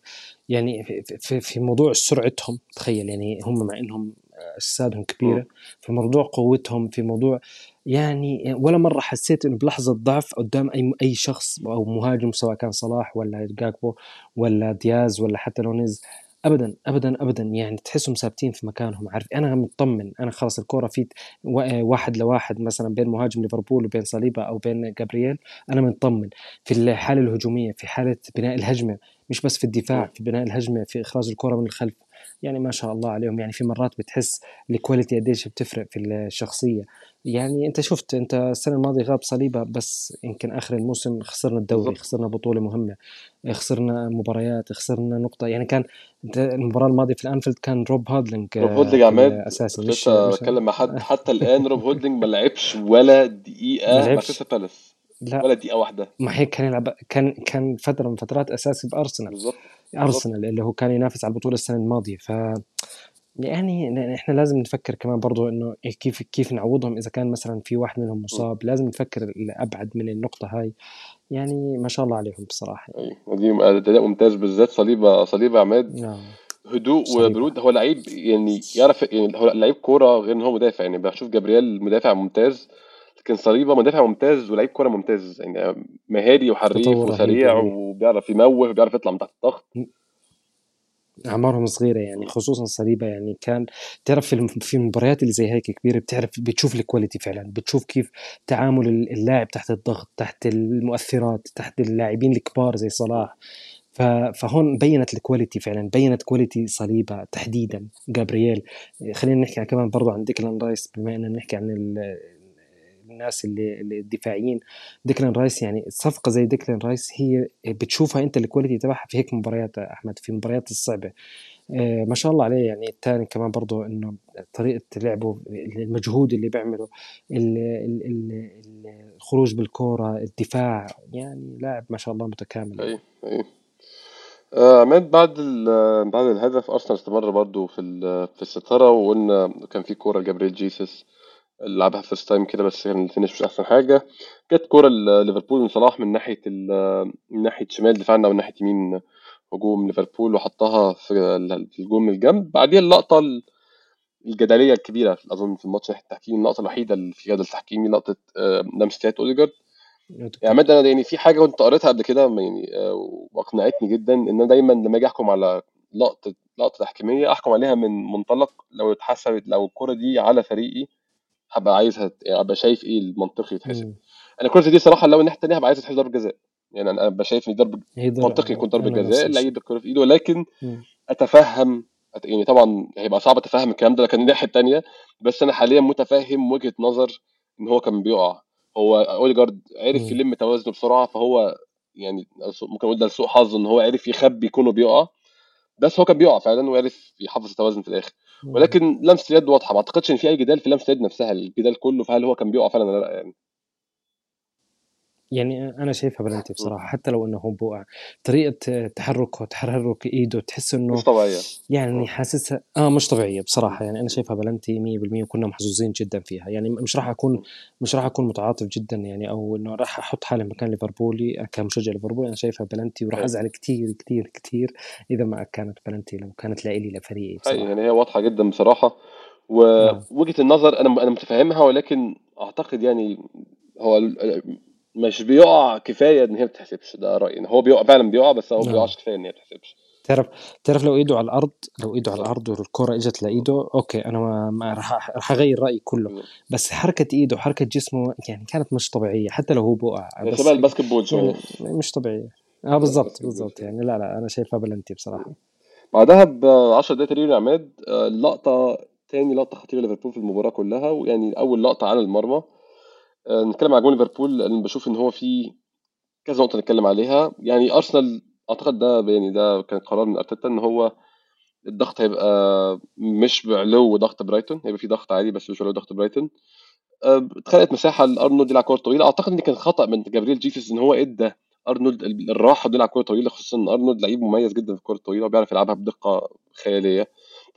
يعني في, في موضوع سرعتهم تخيل يعني هم مع إنهم أجسادهم كبيرة في موضوع قوتهم في موضوع يعني ولا مرة حسيت إنه بلحظة ضعف قدام أي أي شخص أو مهاجم سواء كان صلاح ولا جاكبو ولا دياز ولا حتى لونيز ابدا ابدا ابدا. يعني تحسهم ثابتين في مكانهم. عارف أنا مطمن. أنا خلاص الكورة في واحد لواحد مثلا بين مهاجم ليفربول وبين صليبة أو بين جابرييل أنا مطمن. في الحاله الهجومية في حالة بناء الهجمة مش بس في الدفاع في بناء الهجمة في إخراج الكره من الخلف. يعني ما شاء الله عليهم. يعني في مرات بتحس ال quality قديش بتفرق في الشخصية. يعني أنت شفت أنت السنة الماضية غاب صليبة بس يمكن آخر الموسم خسرنا الدوري خسرنا بطولة مهمة خسرنا مباريات خسرنا نقط. يعني كان المباراة الماضية في الأنفيلد كان روب هودلينج روب هودلينج عماد أساسي. مش بتكلم مع حد [laughs] حتى الآن روب هودلينج ما لعبش ولا دقيقة مع بالاس لا. ولا دقيقة واحدة. ما هيك كان يلعب كان كان فترة من فترات أساسي بارسنال بالظبط أرسنال اللي هو كان ينافس على البطولة السنة الماضية. ف يعني إحنا لازم نفكر كمان برضو إنه كيف كيف نعوضهم إذا كان مثلا في واحد منهم مصاب لازم نفكر ابعد من النقطة هاي. يعني ما شاء الله عليهم بصراحة. دي أداء ممتاز بالذات صليبة صليبة عماد. نعم. هدوء وبرود. هو لعيب يعني يعرف يعني هو لعيب كورة غير إن هو مدافع. يعني بشوف جابرييل مدافع ممتاز لكن صليبة مدافع ممتاز ولعيب كورة ممتاز. يعني مهاري وحريف وسريع وبيعرف يموه وبيعرف يطلع من تحت الضغط. أعمارهم صغيرة يعني خصوصا صليبة يعني. كان تعرف في في المباريات اللي زي هيك كبيرة بتعرف بتشوف ال quality فعلا. بتشوف كيف تعامل اللاعب تحت الضغط تحت المؤثرات تحت اللاعبين الكبار زي صلاح. فهون بينت ال quality فعلا بينت quality صليبة تحديدا. جابرييل خلينا نحكي كمان برضو عن ديكلان رايس بما إننا نحكي عن الناس اللي, الدفاعيين. ديكلان رايس يعني صفقة زي ديكلان رايس هي بتشوفها أنت ال quality تبعها في هيك مباريات أحمد في المباريات الصعبة. آه ما شاء الله عليه يعني. الثاني كمان برضه إنه طريقة لعبه المجهود اللي بيعمله الخروج بالكورة الدفاع يعني لاعب ما شاء الله متكامل. أي أي. آه، عماد بعد بعد الهدف أرسنال استمر برضه في في الستارة وقلنا كان في كورة لجابريل جيسوس. لعبها first time كده بس كان ال finish مش أحسن حاجة. جت كورة ليفربول من صلاح من ناحية من ناحية شمال دفاعنا ومن ناحية يمين هجوم ليفربول وحطها في الجون من الجنب. بعديها اللقطة الجدلية الكبيرة أظن في الماتش ناحيه التحكيم اللقطة الوحيدة اللي في جدل تحكيمي لقطة لمسة أوديجارد. يعني عماد أنا يعني في حاجة كنت قريتها قبل كده يعني آه، واقنعتني جدا إن أنا دايما لما أجي أحكم على لقطة لقطة تحكيمية أحكم عليها من منطلق لو اتحسبت لو الكره دي على فريقي هبقى عايزها يعني أبقى شايف إيه المنطقي يتحسب أنا الكره دي صراحة لو الناحيه الثانية هبقى عايز تتحسب ضربة جزاء. يعني أنا أبقى شايف إن ضرب منطقي يكون ضربة جزاء اللعيب الكره في إيده ولكن أتفهم يعني طبعا هيبقى صعب أتفهم الكلام ده لكن الناحية الثانية بس أنا حاليا متفهم وجهة نظر إن هو كان بيقع. هو اوديجارد عرف يلم توازنه بسرعة فهو يعني ممكن أقول ده لسوء حظ إن هو عرف يخبي كونه بيقع. بس هو كان بيقع فعلا وعرف يحافظ التوازن في الآخر. ولكن لمسة اليد واضحة. ما أعتقدش إن في أي جدال في لمسة اليد نفسها الجدال كله فهل هو كان بيقع فعلا ولا لأ يعني. يعني أنا شايفها بلنتي بصراحة حتى لو إنه هو بوقع طريقة تحركه تحرك إيده تحس إنه مش طبيعية. يعني حاسسها آه مش طبيعية بصراحة. يعني أنا شايفها بلنتي 100% وكنا محظوظين جدا فيها. يعني مش راح أكون مش راح أكون متعاطف جدا يعني أو إنه راح أحط حالي مكان ليفربولي كمشجع ليفربول أنا شايفها بلنتي وراح أزعل كثير كثير كثير إذا ما كانت بلنتي لو كانت لإلي لفريقي بصراحة. يعني هي واضحة جدا بصراحة. ووجهه النظر أنا أنا متفهمها ولكن أعتقد يعني هو مش بيقع كفاية إن هي ما تتحسبش ده رأيي هو بيقع فعلا بيقع بس هو ما نعم. بيقعش كفاية إن هي ما تتحسبش تعرف تعرف لو إيده على الأرض لو إيده على الأرض والكرة إجت لإيده okay أنا ما, ما راح راح أغير رأيي كله. بس حركة إيده وحركه جسمه يعني كانت مش طبيعية حتى لو هو بوقع بس شبه ال basketball شوية. يعني مش طبيعية. آه بالظبط بالظبط يعني لا لا أنا شايفها بلنتي بصراحة. بعدها ب 10 دقايق تقريبا عماد آه، لقطة تاني لقطة خطيرة ليفربول في المباراة كلها ويعني أول لقطة على المرمى. آه، نتكلم على جون ليفربول لأن بشوف إن هو في كذا نقطة نتكلم عليها. يعني أرسنال أعتقد ده يعني ده كان قرار من أرتيتا إن هو الضغط هيبقى مش بعلو ضغط برايتون هيبقى في ضغط عالي بس مش بعلو ضغط برايتون. آه، اتخلقت مساحة لأرنولد يلعب كورة طويلة. أعتقد إن كان خطأ من جابريل جيسوس إن هو إدى أرنولد الراحة إنه يلعب كورة طويلة خصوصا إن أرنولد لعيب مميز جدا في الكورة الطويلة وبيعرف يلعبها بدقة خيالية.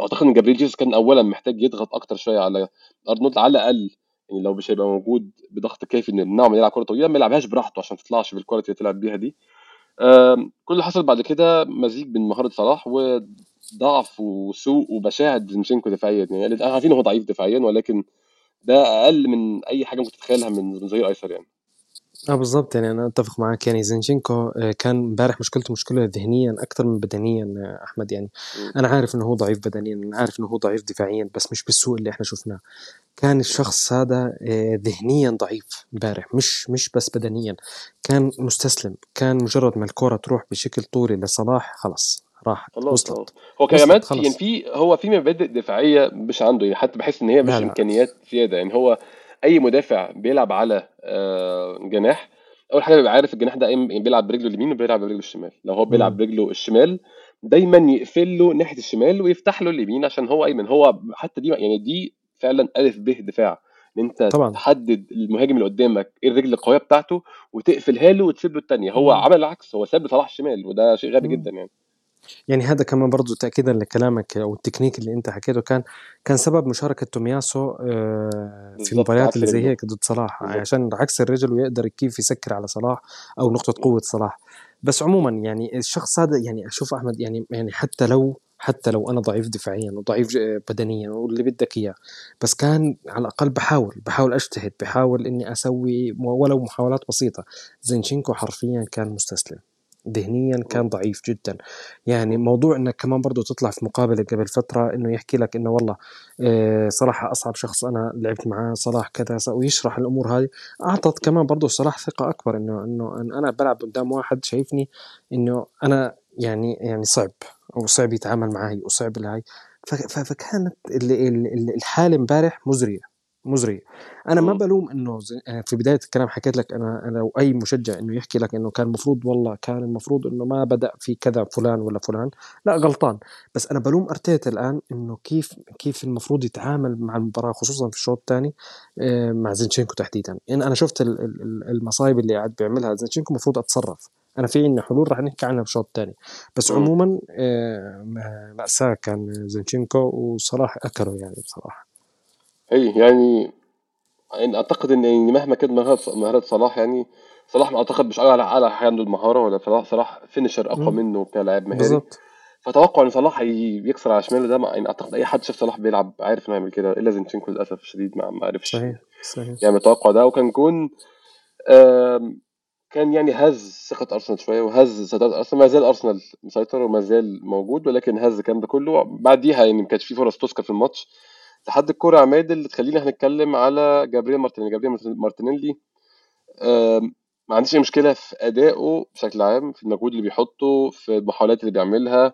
أعتقد إن جابريل جيسوس كان اولا محتاج يضغط أكتر شوية على أرنولد على الأقل يعني لو مش هيبقى موجود بضغط كافي انه يمنعه من يلعب كوره طويلة ما يلعبهاش براحته عشان تطلعش بال quality اللي تلعب بيها دي. كل اللي حصل بعد كده مزيج بين مهارة صلاح وضعف وسوء وبشاعه زينشينكو دفاعيا. يعني إحنا عارفين هو ضعيف دفاعيا ولكن ده أقل من أي حاجة ممكن تتخيلها من ظهير أيسر يعني. آه بالظبط يعني أنا أتفق معاك. يعني زينشينكو آه، كان امبارح مشكلته مشكلة ذهنيا أكثر من بدنيا آه، أحمد. يعني م. أنا عارف إنه هو ضعيف بدنيا أنا عارف إنه هو ضعيف دفاعيا بس مش بالسوء اللي إحنا شفناه. كان الشخص هذا آه، ذهنيا ضعيف امبارح مش مش بس بدنيا. كان مستسلم. كان مجرد ما الكرة تروح بشكل طولي لصلاح خلاص راحت خلاص وصلت. هو وصلت في يعني في هو في مبادئ دفاعية مش عنده يعني حتى بحس إن هي لا مش لا. إمكانيات زيادة. يعني هو أي مدافع بيلعب على آه، جناح أول حاجة بيبقى عارف الجناح ده بيلعب برجله اليمين وبيلعب برجله الشمال. لو هو بيلعب برجله الشمال دايما يقفل له ناحية الشمال ويفتح له اليمين عشان هو أيمن. هو حتى دي يعني دي فعلا الف ب دفاع. إن أنت طبعا. تحدد المهاجم اللي قدامك إيه الرجل القوية بتاعته وتقفلها له وتسيب له الثانية هو عمل العكس هو ساب لصلاح الشمال وده شيء غبي جدا يعني. يعني هذا كمان برضو تأكيدا لكلامك أو التكنيك اللي أنت حكيته كان كان سبب مشاركة تومياسو آه، في المباريات اللي زي هيك ضد صلاح. بالظبط عشان عكس الرجل ويقدر كيف يسكر على صلاح أو نقطة قوة صلاح. بس عموما يعني الشخص هذا يعني أشوف أحمد يعني يعني حتى لو حتى لو أنا ضعيف دفاعيا وضعيف بدنيا واللي بدك إياه بس كان على الأقل بحاول بحاول أجتهد بحاول إني أسوي ولو محاولات بسيطة. زينشينكو حرفيا كان مستسلم. ذهنيا كان ضعيف جدا. يعني موضوع إنك كمان برضو تطلع في مقابلة قبل فترة إنه يحكي لك إنه والله آه، صلاح أصعب شخص أنا لعبت معاه صلاح كذا ويشرح الأمور هذه أعطت كمان برضو صلاح ثقة أكبر إنه إنه إن أنا بلعب قدام واحد شايفني إنه أنا يعني يعني صعب أو صعب يتعامل معي وصعب هاي فكانت ال- ال- ال- الحالة امبارح مزرية. مزرية. أنا ما م- بلوم إنه آه، في بداية الكلام حكيت لك أنا أنا لو اي مشجع إنه يحكي لك إنه كان المفروض والله كان المفروض إنه ما بدأ في كذا فلان ولا فلان. لا غلطان. بس أنا بلوم أرتيتا الآن إنه كيف كيف المفروض يتعامل مع المباراة خصوصا في الشوط الثاني آه، مع زينشينكو تحديدا. يعني أنا شفت ال- ال- ال- المصايب اللي قاعد بيعملها زينشينكو المفروض أتصرف. أنا في عندنا حلول رح نحكي عنها بالشوط الثاني. بس. عموما آه، مأساة كان زينشينكو وصلاح اكله يعني بصراحة. اي يعني يعني أعتقد إن يعني مهما كانت مهارات مهارات صلاح يعني صلاح أعتقد مش أعلى أعلى حاجة عنده المهارة ولا صلاح صلاح finisher أقوى منه كلاعب مهاري. بالظبط. فتوقع إن صلاح يكسر على شماله ده ما- يعني أعتقد أي حد شاف صلاح بيلعب عارف إنه يعمل كده إلا زينشينكو للأسف الشديد ما ما عرفش صحيح صحيح. يعمل التوقع ده. وكان جون كان يعني هز ثقة أرسنال شوية وهز سيطرة أرسنال ما زال أرسنال مسيطر وما زال موجود ولكن هز الكلام ده كله بعديها يعني ما كانش في فرص تذكر في الماتش. لحد الكورة يا عماد اللي تخلينا هنتكلم على جابرييل مارتينيلي. جابرييل مارتينيلي ما عنديش أي مشكلة في أدائه بشكل عام في المجهود اللي بيحطه في المحاولات اللي بيعملها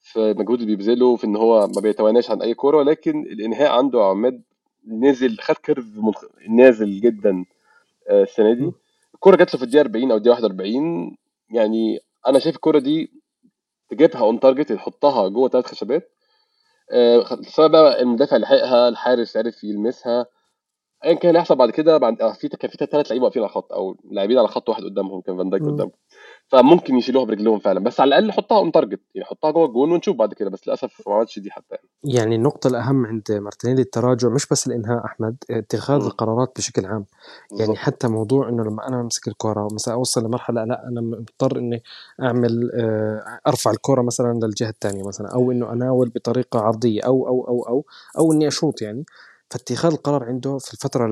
في المجهود اللي بيبذله في إن هو ما بيتواناش عن أي كورة. ولكن الإنهاء عنده يا عماد نزل خد curve منخ... نازل جدا آه، السنة مم، دي الكورة جات له في الدقيقة 40 أو الدقيقة 41 يعني أنا شايف الكورة دي تجيبها on target تحطها جوه ثلاث خشبات. سواء بقى المدافع لحقها الحارس عرف يلمسها ايا كان اللي هيحصل بعد كده بعد آه، في كان في ثلاث لعيبة واقفين على الخط أو لاعبين على خط واحد قدامهم كان فان دايك. قدامهم فممكن يشيلوها برجلهم فعلا. بس على الأقل حطها on target يعني حطها جوه الجون ونشوف بعد كده. بس للأسف ما عملتش دي حتى يعني. يعني النقطة الأهم عند مارتينيلي التراجع مش بس الإنهاء أحمد اتخاذ مم. القرارات بشكل عام. يعني بالظبط. حتى موضوع إنه لما أنا أمسك الكرة مثلا أوصل لمرحلة لا أنا مضطر إني أعمل آه، أرفع الكرة مثلا للجهة الثانية مثلا أو إنه أناول بطريقة عرضية أو أو أو أو أو إني أشوط يعني. فاتخاذ القرار عنده في الفترة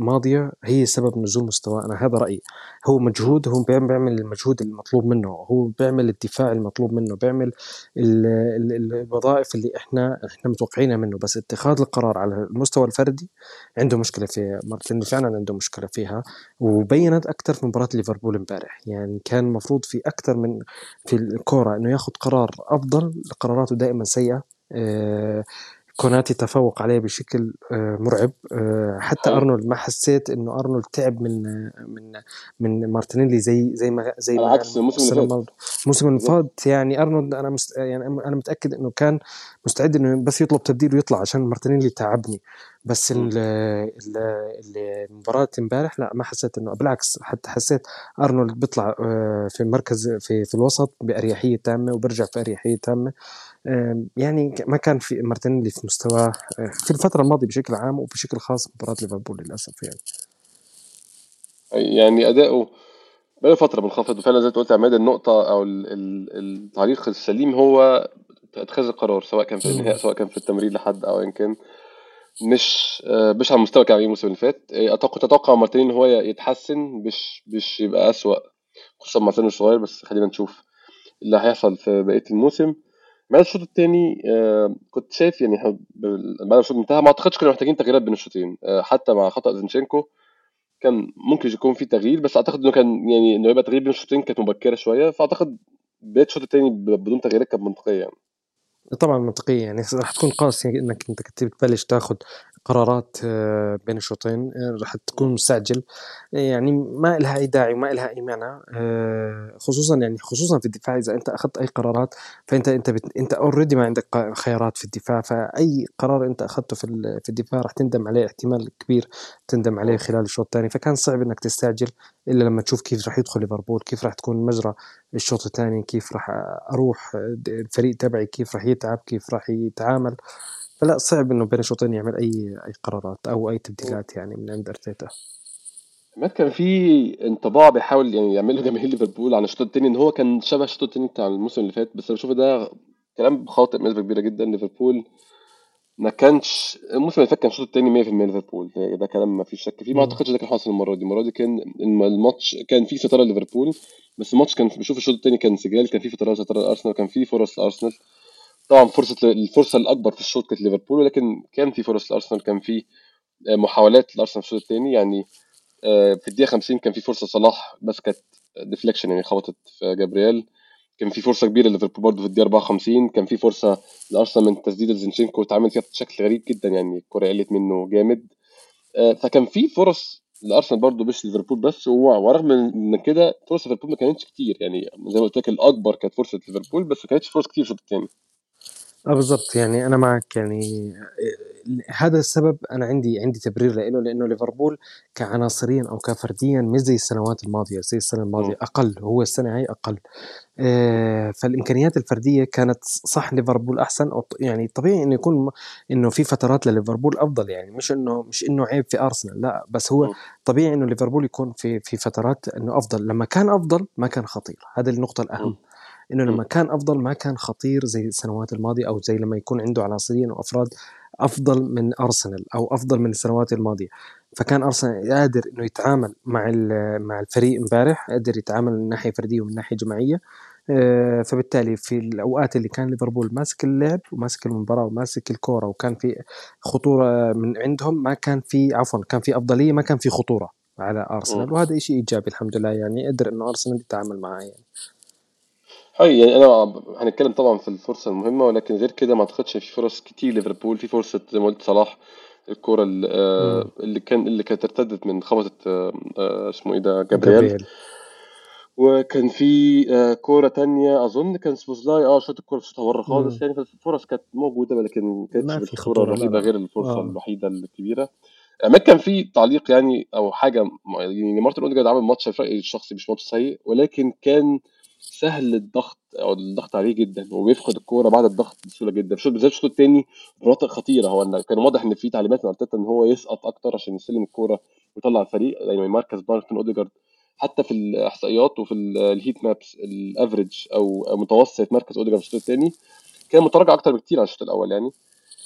الماضية هي سبب نزول مستواه. أنا هذا رأيي. هو مجهود هو بيعمل المجهود المطلوب منه. هو بيعمل الدفاع المطلوب منه. بيعمل الوظائف اللي إحنا إحنا متوقعينها منه. بس اتخاذ القرار على المستوى الفردي عنده مشكلة فيها. مارتن فعلا عنده مشكلة فيها. وبينت أكثر في مباراة ليفربول امبارح. يعني كان المفروض في أكثر من في الكورة إنه ياخذ قرار أفضل. قراراته دائما سيئة. آه كوناتي تفوق عليه بشكل آه، مرعب. آه، حتى أرنولد ما حسيت إنه أرنولد تعب من من من مارتينيلي زي زي ما زي على عكس الموسم اللي فات. الموسم اللي فات يعني أرنولد أنا مست يعني أنا متأكد إنه كان مستعد إنه بس يطلب تبديل ويطلع عشان مارتينيلي تعبني. بس المباراة امبارح لا ما حسيت إنه بالعكس حتى حسيت أرنولد بيطلع آه، في المركز في في الوسط بأريحية تامة وبرجع في أريحية تامة. يعني ما كان في مارتينيلي في مستواه آه، في الفترة الماضية بشكل عام وبشكل خاص مباراة ليفربول للأسف يعني. يعني أداؤه بقاله فترة منخفض وفعلا زي ما قلت عماد النقطة أو التعليق السليم هو اتخاذ القرار سواء كان في الانهاء سواء كان في التمرير لحد أو إن كان. مش آه، مش على المستوى كان عليه الموسم اللي فات. آه، أتوقع أتوقع مارتينيلي إن هو يتحسن مش مش يبقى أسوأ خصوصا مع سنه الصغير بس خلينا نشوف اللي هيحصل في بقية الموسم. بعد الشوط الثاني آه، كنت شايف يعني بعد الشوط انتهى ما أعتقدش كنا محتاجين تغييرات بين الشوطين آه، حتى مع خطأ زينشينكو كان ممكن يكون في تغيير بس أعتقد إنه كان يعني إنه يبقى تغيير بين الشوطين كانت مبكرة شوية فأعتقد بداية الشوط الثاني بدون تغييرات كانت منطقية يعني. طبعا منطقية يعني راح تكون قاسي إنك أنت تبلش تاخذ قرارات آه، بين الشوطين آه، راح تكون مستعجل. يعني ما لها أي داعي وما لها أي معنى آه، خصوصا يعني خصوصا في الدفاع إذا أنت أخذت أي قرارات فأنت أنت بت أنت اوريدي ما عندك خيارات في الدفاع. فأي قرار أنت أخذته في في الدفاع راح تندم عليه احتمال كبير تندم عليه خلال الشوط الثاني. فكان صعب إنك تستعجل إلا لما تشوف كيف راح يدخل ليفربول كيف راح تكون مجرى الشوط الثاني كيف راح أروح الفريق تبعي كيف راح يتعب كيف راح يتعامل. فلا صعب إنه بين الشوطين يعمل أي أي قرارات أو أي تبديلات يعني من عند أرتيتا. ما كان في انطباع بيحاول يعني يعمله جماهير ليفربول عن الشوط الثاني إن هو كان شبه الشوط الثاني بتاع الموسم اللي فات بس أنا بشوف ده كلام خاطئ بنسبة كبيرة جدا ليفربول. ما كانش الموسم اللي فات كان الشوط الثاني 100% ليفربول ده كلام ما فيش شك فيه. ما أعتقدش ده كان حاصل المرة دي. المرة دي كان الماتش كان فيه سيطره ليفربول بس الماتش كان بشوف الشوط الثاني كان سجال كان فيه فترات سيطره لأرسنال كان فيه فرص لأرسنال. طبعا فرصة الفرصة الأكبر في الشوط كانت ليفربول ولكن كان في فرص لأرسنال كان في آه، محاولات لأرسنال في الشوط الثاني يعني آه، في الدقيقة 50 كان في فرصة صلاح بس كانت deflection يعني خبطت في جابرييل. كان في فرصة كبيرة ليفربول برضه في الدقيقة 54 كان في فرصة لأرسنال من تسديده زينشينكو اتعمل فيها بشكل غريب جدا يعني الكرة فلتت منه جامد. آه، فكان في فرص لأرسنال برضه مش ليفربول بس ورغم من كده فرص ليفربول ما كانتش كتير. يعني زي ما قلت لك الأكبر كانت فرصة ليفربول بس ما كانتش فرص كتير الشوط الثاني بالضبط. يعني أنا معك. يعني هذا السبب أنا عندي عندي تبرير له لأنه ليفربول كعناصريا أو كفرديا مش زي السنوات الماضية. زي السنة الماضية أقل هو السنة هاي أقل. آه فالإمكانيات الفردية كانت صح ليفربول أحسن. أو يعني طبيعي إنه يكون إنه في فترات لليفربول أفضل. يعني مش إنه مش إنه عيب في أرسنال لا. بس هو طبيعي إنه ليفربول يكون في في فترات إنه أفضل. لما كان أفضل ما كان خطير. هذه النقطة الأهم. إنه لما كان أفضل ما كان خطير زي السنوات الماضية أو زي لما يكون عنده عناصريا وافراد أفضل من أرسنال أو أفضل من السنوات الماضية. فكان أرسنال قادر إنه يتعامل مع مع الفريق امبارح قادر يتعامل من ناحية فردية ومن ناحية جماعية. آه، فبالتالي في الأوقات اللي كان ليفربول ماسك اللعب وماسك المباراة وماسك الكورة وكان في خطورة من عندهم ما كان في عفوا كان في أفضلية ما كان في خطورة على أرسنال. وهذا شيء إيجابي الحمد لله يعني قدر إنه أرسنال يتعامل معاه يعني. هاي يعني أنا هنتكلم طبعا في الفرصة المهمة ولكن غير كده ما أعتقدش في فرص كتير ليفربول في فرصة زي ما قلت صلاح اللي, آه، اللي كان اللي كانت ارتدت من خبطت آه، آه، اسمه إيه ده جابرييل. وكان في كورة تانية. أظن كان سبوزلاي آه شاط الكورة شاطها بره خالص. يعني فالفرص كانت موجودة ولكن ما كانتش بالخبرة الرهيبة غير الفرصة آه. الوحيدة الكبيرة. عماد كان في تعليق يعني أو حاجة يعني مارتن أوديجارد عمل ماتش في رأيي الشخصي مش ماتش سيء ولكن كان سهل الضغط أو الضغط عليه جدا وبيفقد الكورة بعد الضغط بسهولة جدا بالذات الشوط الثاني مناطق خطيرة. هو كان واضح إن في تعليمات من إرتيتا إن هو يسقط أكتر عشان يستلم الكورة ويطلع الفريق يعني مركز مارتن أوديجارد. حتى في الاحصائيات وفي ال heat maps ال average أو متوسط مركز أوديجارد في الشوط الثاني كان متراجع أكتر بكتير عن الشوط الأول يعني.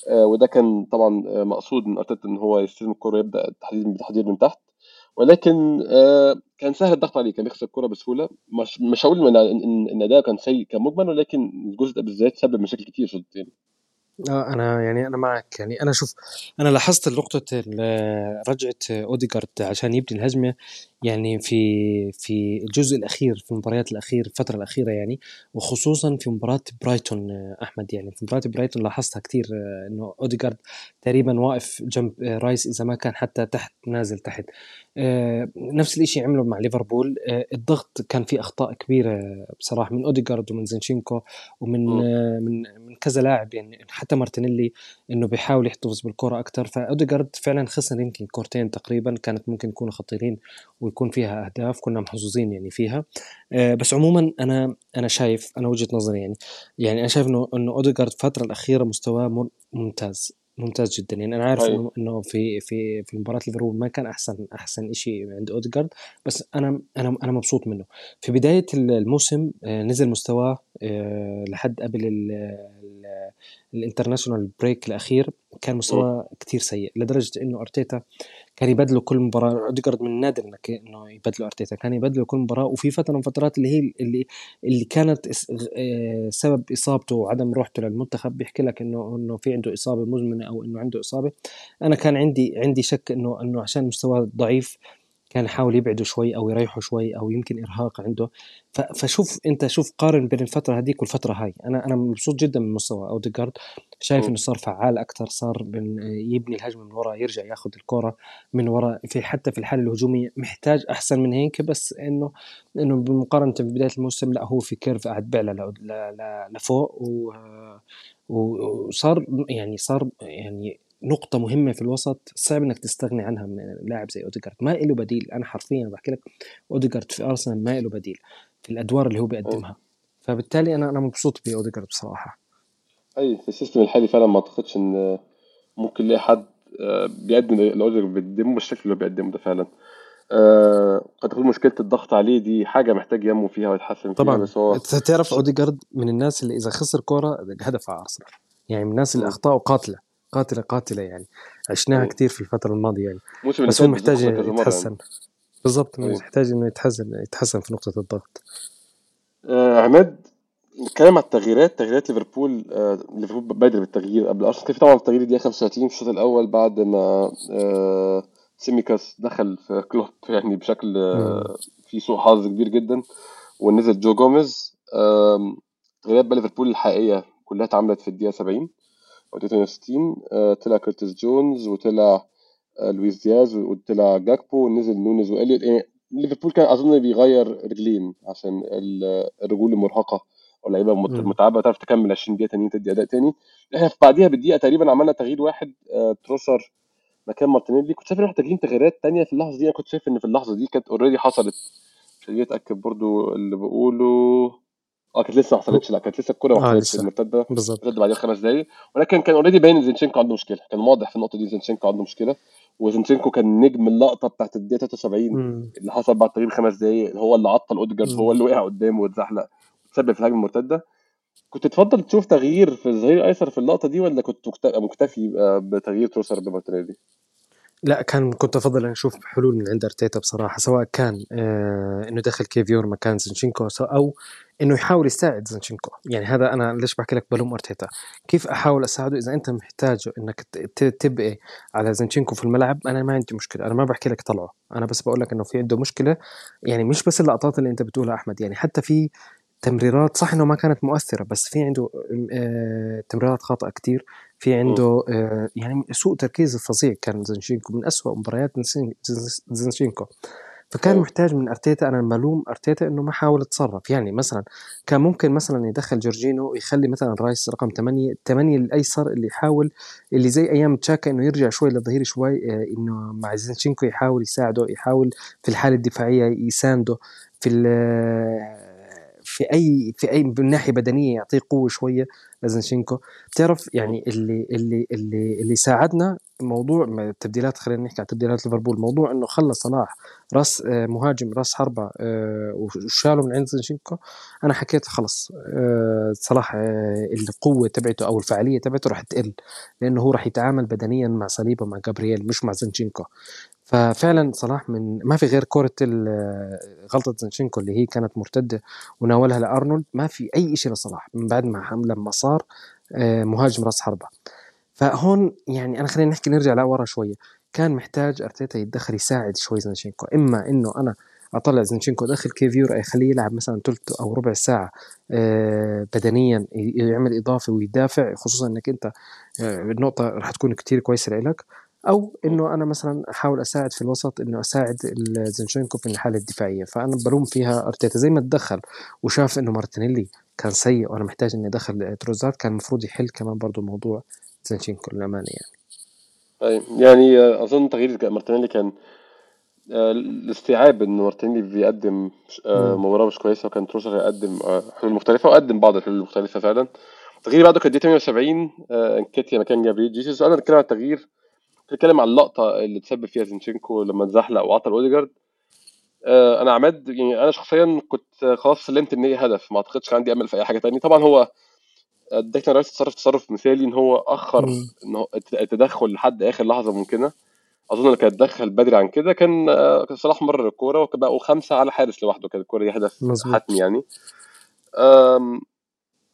آه، وده كان طبعا آه، مقصود من إرتيتا إن هو يستلم الكره ويبدأ التحضير من تحت. ولكن آه، كان سهل الضغط عليه كان بيخسر الكره بسهولة. مش مش هقول إن أداؤه كان سيء كمجمل ولكن الجزء ده بالذات سبب مشاكل كتير في الشوط الثاني. آه أنا يعني أنا معك. يعني أنا شوف أنا لاحظت نقطة ال- رجعة أوديجارد عشان يبني الهجمة. يعني في في الجزء الأخير في المباريات الأخيرة الفترة الأخيرة يعني وخصوصا في مباراة برايتون آه، أحمد. يعني في مباراة برايتون لاحظتها كتير آه، إنه أوديجارد تقريبا واقف جنب آه، رايس إذا ما كان حتى تحت نازل تحت. آه، نفس الشيء عمله مع ليفربول. آه، الضغط كان فيه أخطاء كبيرة بصراحة من أوديجارد ومن زينشينكو ومن. آه، من من كذا لاعب يعني حتى مارتينيلي إنه بيحاول يحتفظ بالكرة أكثر فاوديجارد فعلا خسر يمكن كورتين تقريبا كانت ممكن يكونوا خطيرين ويكون فيها أهداف كنا محظوظين يعني فيها. آه، بس عموما أنا أنا شايف أنا وجهة نظري يعني يعني أنا شايف إنه إنه اوديجارد الفترة الأخيرة مستواه ممتاز. ممتاز جدا. يعني أنا عارف هاي انه في في في مباراة ليفربول ما كان احسن أحسن شيء عند اوديجارد بس أنا أنا أنا مبسوط منه. في بداية الموسم آه، نزل مستواه آه، لحد قبل ال- ال- ال international break الأخير. كان. مستواه كتير سيء لدرجة إنه أرتيتا كان يبدله كل مباراة اوديجارد من النادر إنك إنه يبدله أرتيتا كان يبدله كل مباراة وفي فترة من الفترات اللي هي اللي اللي كانت آه، سبب إصابته وعدم روحته للمنتخب بيحكي لك إنه إنه في عنده إصابة مزمنة أو إنه عنده إصابة أنا كان عندي عندي شك إنه إنه عشان مستواه ضعيف كان يحاول يبعده شوي أو يريحه شوي أو يمكن إرهاق عنده. فشوف أنت شوف قارن بين الفترة هذيك والفترة هاي. أنا أنا مبسوط جدا من مستوى اوديجارد شايف. إنه صار فعال أكثر صار من يبني الهجمة من وراء يرجع ياخذ الكرة من وراء في حتى في الحالة الهجومية محتاج أحسن من هيك بس إنه إنه بمقارنة ببداية الموسم لا هو في curve قاعد بيعلى لفوق و- وصار يعني صار يعني نقطة مهمة في الوسط صعب إنك تستغني عنها من لاعب زي أوديجارد. ما له بديل. أنا حرفيا بحكي لك أوديجارد في أرسنال ما له بديل في الأدوار اللي هو بيقدمها. فبالتالي أنا أنا مبسوط بأوديجارد بصراحة. هاي في ال system الحالي فعلا ما أعتقدش إن ممكن نلاقي حد آه، بيقدم اللي أوديجارد بيقدمه بالشكل اللي هو بيقدمه ده فعلا. آه، قد تكون مشكلة الضغط عليه دي حاجة محتاج ينمو فيها ويتحسن فيها طبعا. بس هو أنت تعرف. أوديجارد من الناس اللي إذا خسر كورة هدف على أرسنال. يعني من الناس اللي م. اخطاءه قاتلة قاتلة قاتلة يعني عشناها أي. كتير في الفترة الماضية يعني بس هو محتاج يتحسن بالضبط. محتاج إنه يتحسن يتحسن في نقطة الضغط آه، عماد نتكلم على التغييرات تغييرات ليفربول آه، ليفربول بادر بالتغيير قبل أرسنال كان في طبعا التغيير دقيقه 35 في الشوط الأول بعد ما آه، سيميكاس دخل في كلوب [laughs] يعني بشكل. آه، في سوء حظ كبير جدا ونزل جو جوميز آم، تغييرات بقى ليفربول الحقيقية كلها اتعملت في الدقيقة 70 أو 62 آه، طلع كورتيس جونز وطلع آه، لويس دياز وطلع جاكبو ونزل نونيز وإليوت. يعني ليفربول كان أظن بيغير رجلين عشان ال- الرجول المرهقة واللعيبه. متعبة تعرف تكمل 20 دقيقة تانيين تدي أداء تاني. إحنا في بعديها بالدقيقه تقريبا عملنا تغيير واحد آه، تروسارد مكان مارتينيلي. كنت شايف إن إحنا محتاجين تغييرات تانية في اللحظة دي. أنا كنت شايف إن في اللحظة دي كانت already حصلت. خليني أتأكد برضو اللي بقوله. آه كانت لسه ما حصلتش لا كانت لسه الكورة ما آه حصلتش المرتدة. بالضبط مرتده بعدها خمس دقايق. ولكن كان already باين إن زينشينكو عنده مشكلة. كان واضح في النقطة دي زينشينكو عنده مشكلة. وزينشينكو كان نجم اللقطة بتاعت الدقيقة 73 مم. اللي حصل بعد تغيير خمس دقايق. هو اللي عطل أوديجارد هو. اللي وقع قدامه واتزحلق. تسبب في الهجمة المرتدة. كنت تفضل تشوف تغيير في الظهير الايسر في اللقطة دي ولا كنت مكت- مكتفي آه، بتغيير تروسارد بمارتينيلي؟ لا كان كنت أفضل أن أشوف حلول من عند أرتيتا بصراحة سواء كان آه إنه دخل كيفيور مكان زنشينكو أو إنه يحاول يساعد زنشينكو يعني هذا أنا ليش بحكي لك بلوم أرتيتا؟ كيف أحاول أساعده؟ إذا أنت محتاجه إنك تبقي على زنشينكو في الملعب أنا ما عندي مشكلة أنا ما بحكي لك طلعه. أنا بس بقول لك إنه في عنده مشكلة يعني مش بس اللقطات اللي أنت بتقولها أحمد يعني حتى في تمريرات صح إنه ما كانت مؤثرة بس في عنده آه تمريرات خاطئة كتير. في. عنده آه يعني سوء تركيز فظيع كان زنشينكو من أسوأ مباريات زنشين- زنش- زنشينكو فكان أيوه محتاج من أرتيتا أنا ملوم أرتيتا إنه ما حاول يتصرف. يعني مثلا كان ممكن مثلا يدخل جورجينو ويخلي مثلا رايس رقم 8 8 الأيسر اللي يحاول اللي زي أيام تشاكا إنه يرجع شوي للظهير شوي آه، إنه مع زينشينكو يحاول يساعده يحاول في الحالة الدفاعية يسانده في ال- في أي في أي من ناحية بدنية يعطيه قوة شوية لزنشينكو بتعرف يعني اللي اللي اللي اللي ساعدنا موضوع التبديلات خلينا نحكي عن تبديلات ليفربول موضوع إنه خلى صلاح راس آه، مهاجم راس حربة آه، وشاله من عند زنشينكو أنا حكيت خلص آه، صلاح القوة تبعته أو الفعالية تبعته راح تقل لأنه هو راح يتعامل بدنيا مع صليبة مع جابرييل مش مع زنشينكو ففعلا صلاح من ما في غير كرة غلطة زنشينكو اللي هي كانت مرتدة وناولها لأرنولد ما في أي شيء لصلاح من بعد ما لما صار مهاجم راس حربة. فهون يعني أنا خلينا نحكي نرجع لورا شوية. كان محتاج أرتيتا يتدخل يساعد شوي زنشينكو إما إنه أنا أطلع زنشينكو داخل كيفيور يخليه يلعب مثلا ثلث أو ربع ساعة آه، بدنيا يعمل اضافه ويدافع خصوصا إنك أنت آه، النقطه راح تكون كتير كويسة لك أو إنه أنا مثلا أحاول أساعد في الوسط إنه أساعد زنشينكو في الحالة الدفاعية فأنا بلوم فيها أرتيتا. زي ما تدخل وشاف إنه مارتينيلي كان سيء وأنا محتاج إني أدخل تروسارد كان المفروض يحل كمان برضه موضوع زينشينكو للأمانة يعني. أي يعني أظن تغيير مارتينيلي كان آه، الاستيعاب إن مارتينيلي بيقدم آه، مباراة مش كويسة وكان تروسارد هيقدم آه، حلول مختلفة وقدم بعض الحلول المختلفة فعلا. التغيير بعده كان دقيقة 78 إنكيتيا مكان جابريل جيسوس. أنا بتكلم عن التغيير بتكلم عن اللقطة اللي تسبب فيها زينشينكو لما اتزحلق وعطل أوديجارد. أنا عماد يعني أنا شخصيا كنت خلاص سلمت إن هي هدف ما أعتقدش كان عندي أمل في أي حاجة تانية. طبعا هو ديكلان رايس تصرف تصرف مثالي إن هو أخر إن هو التدخل لحد آخر لحظة ممكنة. أظن لو كان اتدخل بدري عن كده كان كان صلاح مرر الكورة وبقوا خمسه على حارس لوحده كانت الكورة دي هدف حتمي يعني.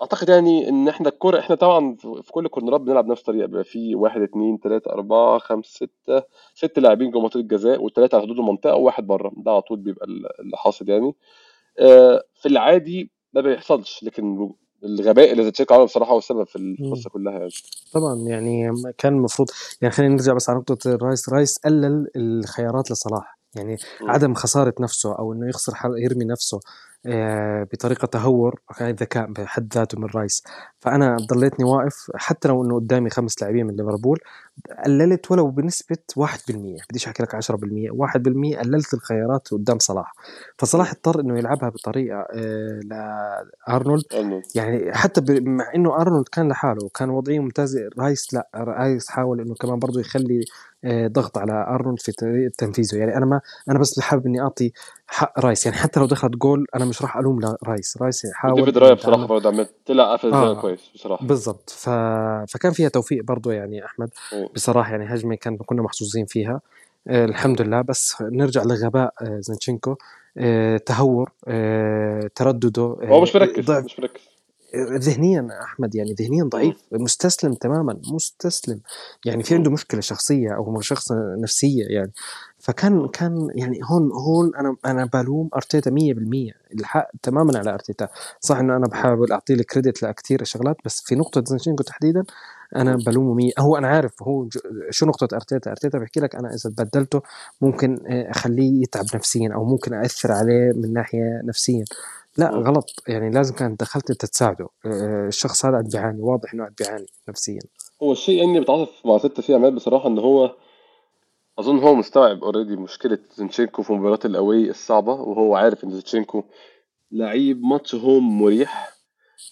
أعتقد يعني إن إحنا الكوره إحنا طبعا في كل كورنرات بنلعب نفس الطريقة بيبقى في واحد اثنين ثلاثة أربعة خمسة ستة ست لاعبين جوه منطقه الجزاء والثلاثه على حدود المنطقة وواحد بره. ده على طول بيبقى اللي حاصل يعني. آه، في العادي ما بيحصلش لكن الغباء اللي زيتشينكو عمله بصراحة هو السبب في القصة كلها يعني. طبعا يعني كان المفروض يعني خلينا نرجع بس على نقطة رايس رايس قلل الخيارات لصلاح. يعني م. عدم خسارة نفسه أو إنه يخسر يرمي نفسه. بطريقة تهور ذكاء بحد ذاته من رايس. فأنا ضليتني واقف حتى لو إنه قدامي خمس لاعبين من ليفربول قللت ولو بنسبة 1% بديش أحكي لك 10% 1% قللت الخيارات قدام صلاح. فصلاح اضطر إنه يلعبها بطريقة آه، لارنولد يعني حتى مع إنه أرنولد كان لحاله وكان وضعية ممتازة رايس لا رايس حاول إنه كمان برضه يخلي آه، ضغط على أرنولد في تنفيذه. يعني أنا ما أنا بس حابب إني أعطي حق رايس. يعني حتى لو دخلت جول أنا مش راح ألوم رايس. رايس يحاول ديفيد راي بصراحة برضه عمل طلع قفل آه. كويس بصراحة. بالضبط. ف... فكان فيها توفيق برضه يعني أحمد. بصراحة يعني هجمة كان كنا محظوظين فيها. آه الحمد لله. بس نرجع لغباء آه زنشينكو آه تهور آه تردده آه هو مش مركز ضعف. مش مركز. ذهنيا أحمد يعني ذهنيا ضعيف مستسلم تماما مستسلم. يعني في عنده مشكلة شخصية أو شخص نفسية يعني. فكان كان يعني هون هون أنا أنا بلوم أرتيتا 100% الحق تماما على أرتيتا. صح إنه أنا بحاول أعطيه ال credit لكثير شغلات بس في نقطة زنشينكو تحديدا أنا بلومه مية. هو أنا عارف هو شو نقطة أرتيتا؟ أرتيتا بحكي لك أنا إذا بدلته ممكن آه، أخليه يتعب نفسيا أو ممكن اثر عليه من ناحية نفسيا. لا غلط. يعني لازم كانت دخلت أنت تساعده. آه، الشخص هذا قاعد بيعاني واضح إنه قاعد بيعاني نفسيا. هو الشيء إني بتعاطف مع أرتيتا فيه عماد بصراحة ان هو أظن هو مستوعب already مشكلة زينشينكو في مباراة ال away الصعبة وهو عارف إن زينشينكو لعيب ماتش home مريح.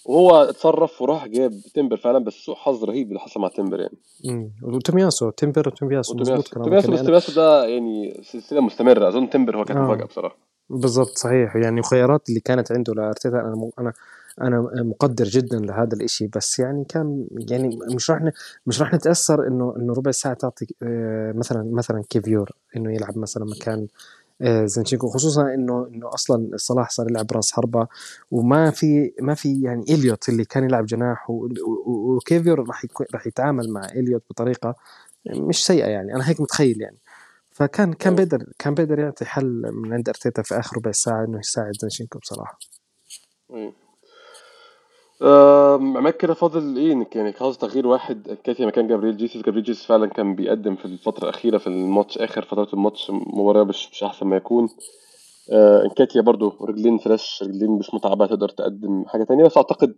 وهو اتصرف وراح جاب تمبر فعلا بس سوء حظ رهيب اللي حصل مع تمبر يعني. امم وتومياسو تمبر وتومياسو مظبوط تومياسو بس تومياسو ده يعني سلسلة مستمرة. أظن تمبر هو كانت آه. مفاجاه بصراحة. بالضبط صحيح. يعني الخيارات اللي كانت عنده لارتيتا أنا أنا أنا مقدر جدا لهذا الإشي. بس يعني كان يعني مش راح مش راح نتأثر إنه إنه ربع ساعة تعطي آه، مثلا مثلا كيفيور إنه يلعب مثلا مكان آه، زنشينكو خصوصا إنه إنه أصلا صلاح صار يلعب راس حربة وما في ما في يعني إليوت اللي كان يلعب جناح وكيفيور راح راح يتعامل مع إليوت بطريقة مش سيئة يعني. أنا هيك متخيل يعني. فكان كان بيقدر كان بيقدر يعطي حل من عند أرتيتا في اخر ربع ساعة إنه يساعد زنشينكو بصراحة. عماد كده فاضل إيه؟ يعني خلاص تغيير واحد. نكيتيا مكان جابريل جيسوس. جابريل جيسوس فعلا كان بيقدم في الفترة الأخيرة في الماتش آخر فترات الماتش مباراة مش, مش أحسن ما يكون. آه إنكاتيا برضو رجلين fresh رجلين مش متعبة تقدر تقدم حاجة تانية. بس أعتقد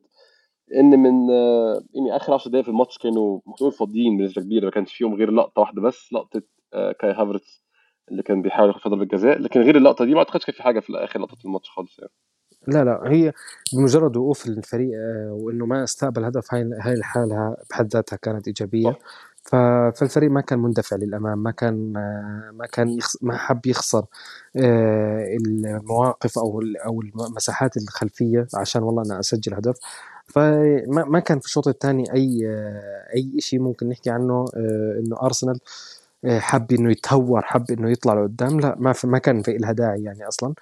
إن من آه يعني آخر 10 دقايق في الماتش كانوا ممكن فاضيين بنسبة كبيرة. ما كانش فيهم غير لقطة واحدة بس لقطة آه كاي هافرتس اللي كان بيحاول ياخد ضربة جزاء لكن غير اللقطة دي ما أعتقدش كان في حاجة في آخر لقطة الماتش خالص يعني. لا لا هي بمجرد وقوف الفريق آه، وإنه ما استقبل هدف هاي هاي الحالة بحد ذاتها كانت إيجابية. صح. فالفريق ما كان مندفع للأمام ما كان آه، ما كان يخس ما حب يخسر آه، المواقف أو أو المساحات الخلفية عشان والله أنا أسجل هدف. فما ما كان في الشوط الثاني أي أي شيء ممكن نحكي عنه إنه أرسنال حب إنه يتهور حب إنه يطلع لقدام لا ما ما كان في لها داعي يعني أصلا.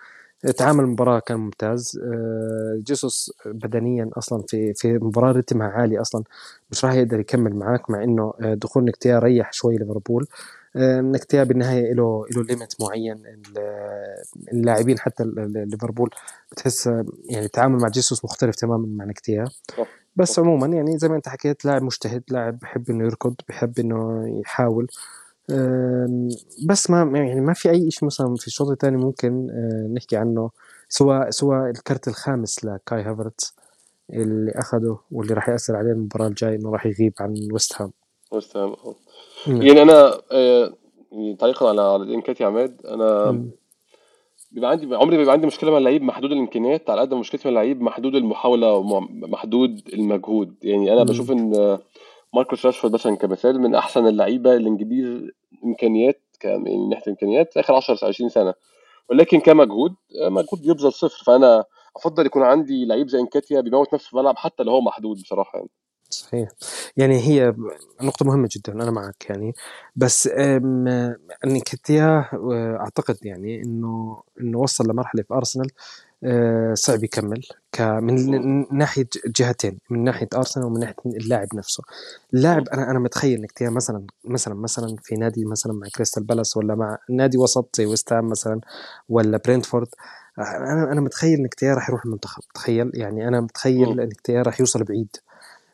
تعامل المباراة كان ممتاز. آه، جيسوس بدنيا أصلا في في مباراة رتمها عالي أصلا مش راح يقدر يكمل معاك مع إنه آه، دخول نكتيا ريح شوي ليفربول. آه، نكتيا بالنهاية له له limit معين. اللاعبين حتى ليفربول بتحس يعني التعامل مع جيسوس مختلف تماما مع نكتيا بس عموما يعني زي ما أنت حكيت لاعب مجتهد لاعب بحب إنه يركض بحب إنه يحاول. بس ما يعني ما في أي شيء مثلًا في الشوط الثاني ممكن آه، نحكي عنه سواء سواء الكرت الخامس لكاي هافرتز اللي أخده واللي راح يأثر عليه المباراة الجاية إنه راح يغيب عن ويست هام. ويست هام آه. يعني أنا آه، يعني تعليقًا على على اللي يا عماد أنا بيبقى عندي عمري بيبقى عندي مشكلة مع اللعيب محدود الإمكانيات على قد مشكلتي مع اللعيب محدود المحاولة ومحدود المجهود، يعني أنا بشوف إن ماركوس راشفورد مثلا كمثال من أحسن اللعيبة الإنجليز إمكانيات من ناحية الامكانيات آخر 10 20 سنة. ولكن كمجهود مجهود بيبذل صفر. فأنا أفضل يكون عندي لعيب زي إنكاتيا بيموت نفسه في الملعب حتى لو هو محدود بصراحة يعني. صحيح. يعني هي نقطة مهمة جدا أنا معك يعني. بس إنكاتيا أعتقد يعني إنه إنه وصل لمرحلة في أرسنال آه، صعب يكمل. من ناحية جهتين من ناحية أرسنال ومن ناحية اللاعب نفسه. اللاعب أنا أنا متخيل إنك مثلا مثلا مثلا في نادي مثلا مع كريستال بالاس ولا مع نادي وسط زي ويست مثلا ولا برينتفورد. أنا أنا متخيل إنك راح يروح المنتخب. تخيل يعني أنا متخيل إنك راح يوصل بعيد.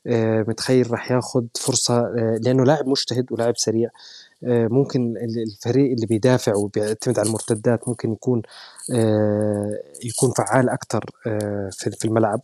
آه، متخيل راح ياخذ فرصة آه، لأنه لاعب مجتهد ولاعب سريع. آه، ممكن الفريق اللي بيدافع وبيعتمد على المرتدات ممكن يكون آه، يكون فعال أكثر آه، في الملعب.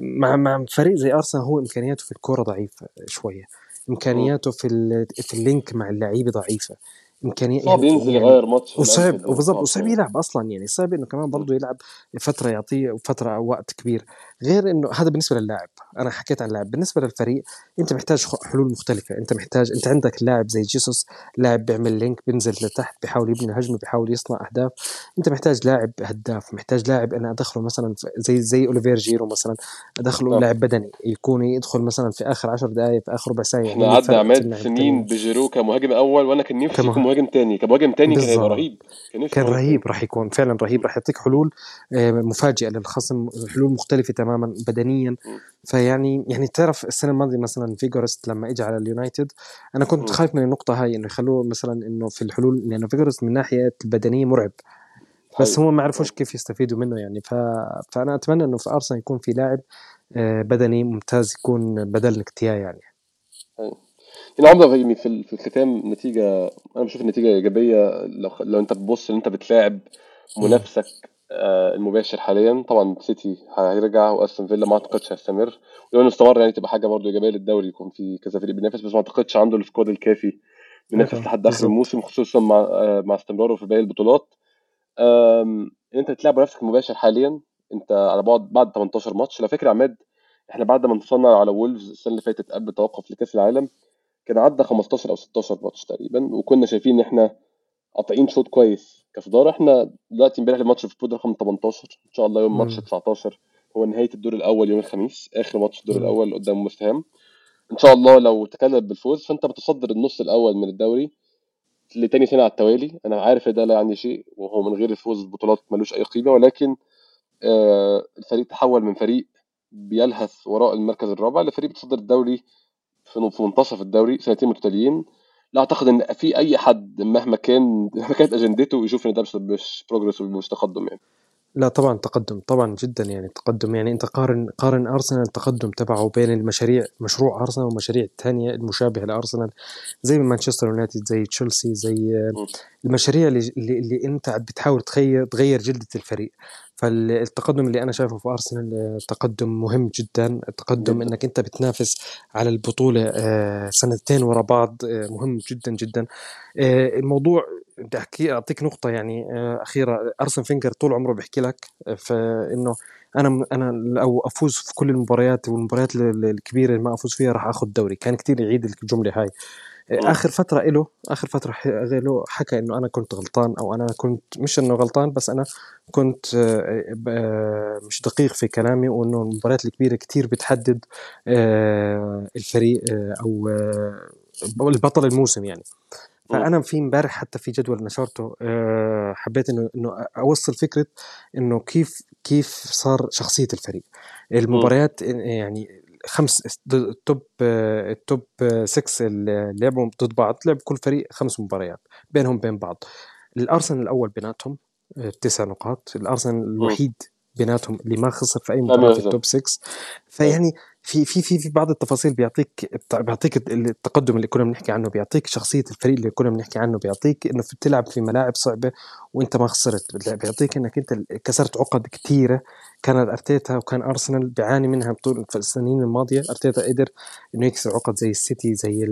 مع مع فريق زي أرسنال هو إمكانياته في الكورة ضعيفة شوية. إمكانياته في في اللينك مع اللعيبة ضعيفة. امكانيات صعب ينزل يعني يغير ماتش وصعب وبالضبط وصعب يلعب أصلا يعني صعب إنه كمان برضه يلعب فترة يعطيه فتره وقت كبير. غير إنه هذا بالنسبة للاعب. أنا حكيت عن اللاعب. بالنسبة للفريق أنت محتاج حلول مختلفة. أنت محتاج أنت عندك لاعب زي جيسوس لاعب بيعمل link بينزل لتحت بيحاول يبني هجمة بيحاول يصنع أهداف. أنت محتاج لاعب هداف. محتاج لاعب أنا أدخله مثلا زي زي أوليفير جيرو مثلا. أدخله. لاعب بدني. يكون يدخل مثلا في آخر 10 دقائق في آخر ربع ساعة إحنا قعدنا على مدى سنين بجيرو كمهاجم أول وأنا كان نفسي يكون مهاجم ثاني كمهاجم ثاني كان هيبقى رهيب. كان, كان رهيب راح يكون. فعلا رهيب. راح يعطيك حلول آه، مفاجئة للخصم حلول مختلفة تماما بدنيا. فيعني يعني تعرف السنة الماضية مثلا فيجورست لما اجى على اليونايتد أنا كنت خايف من النقطة هاي إنه يخلوه مثلا إنه في الحلول لأنه فيجورست من ناحية البدنية مرعب. بس هم ما عرفوش كيف يستفيدوا منه يعني. ف... فأنا أتمنى إنه في أرسنال يكون في لاعب آه، بدني ممتاز يكون بدل نكتيا يعني. يعني عمدة يعني في في الختام نتيجة أنا بشوف النتيجه إيجابية. لو لو أنت بتبص ان أنت بتلاعب منافسك المباشر حاليا. طبعا سيتي هيرجع وأستون فيلا ما أعتقدش هيستمر. ولو انه استمر يعني تبقى حاجة برضه إيجابية للدوري يكون في كذا فريق بينافس بس ما أعتقدش عنده السكواد الكافي بينافس لحد آخر الموسم خصوصا مع آه، مع استمراره في باقي البطولات. إن أنت بتلعب منافسك المباشر حاليا أنت على بعد بعد 18 ماتش. لو فاكر عماد إحنا بعد ما انتصرنا على وولفز السنة اللي فاتت قبل التوقف لكأس العالم كان عدى 15 أو 16 ماتش تقريبا وكنا شايفين إن إحنا قاطعين شوط كويس. كصداره إحنا دلوقتي امبارح الماتش ليفربول رقم 18 إن شاء الله يوم ماتش 19 هو نهاية الدور الأول يوم الخميس آخر ماتش الدور الأول قدام ويست هام. إن شاء الله لو تكلل بالفوز فأنت بتصدر النص الأول من الدوري لتاني سنه على التوالي. أنا عارف ده لا يعني شيء وهو من غير الفوز البطولات ملوش أي قيمة ولكن آه الفريق تحول من فريق بيلهث وراء المركز الرابع لفريق بيتصدر الدوري في منتصف الدوري سنتين متتاليين. لا أعتقد إن في أي حد مهما كان مهما كانت أجندته يشوف إن ده مش بروجرس ومش تقدم يعني. لا طبعا تقدم طبعا جدا يعني تقدم. يعني أنت قارن قارن أرسنال التقدم تبعه بين المشاريع مشروع أرسنال والمشاريع الثانية المشابهة لأرسنال. زي مانشستر يونايتد زي تشيلسي زي المشاريع اللي, اللي أنت بتحاول تغير تغير جلدة الفريق. فالتقدم اللي أنا شايفه في أرسنال تقدم مهم جدا. التقدم إنك أنت بتنافس على البطولة آه، سنتين ورا بعض آه، مهم جدا جدا. آه، الموضوع بدي احكي أعطيك نقطة يعني أخيرة. أرسن فينجر طول عمره بيحكي لك فإنه أنا أنا لو أفوز في كل المباريات والمباريات الكبيرة اللي ما أفوز فيها راح آخذ دوري. كان كتير يعيد الجملة هاي. آخر فترة له آخر فترة له حكى إنه أنا كنت غلطان أو أنا كنت مش إنه غلطان بس أنا كنت آه، مش دقيق في كلامي وإنه المباريات الكبيرة كتير بتحدد آه، الفريق آه، أو البطل الموسم يعني. فأنا في امبارح حتى في جدول نشرته حبيت إنه إنه أوصل فكرة إنه كيف كيف صار شخصية الفريق. المباريات يعني خمس التوب التوب 6 اللي لعبوا ضد بعض لعب كل فريق خمس مباريات بينهم بين بعض. الأرسنال الأول بيناتهم تسع نقاط. الأرسنال الوحيد بيناتهم اللي ما خسر في أي مباراة في التوب 6 فيعني في في في في بعض التفاصيل بيعطيك بيعطيك التقدم اللي كنا بنحكي عنه بيعطيك شخصية الفريق اللي كنا بنحكي عنه بيعطيك إنه بتلعب في ملاعب صعبة وإنت ما خسرت. بيعطيك إنك إنت كسرت عقد كثيره كان أرتيتا وكان أرسنال بيعاني منها طول السنين الماضية. أرتيتا قدر إنه يكسر عقد زي السيتي زي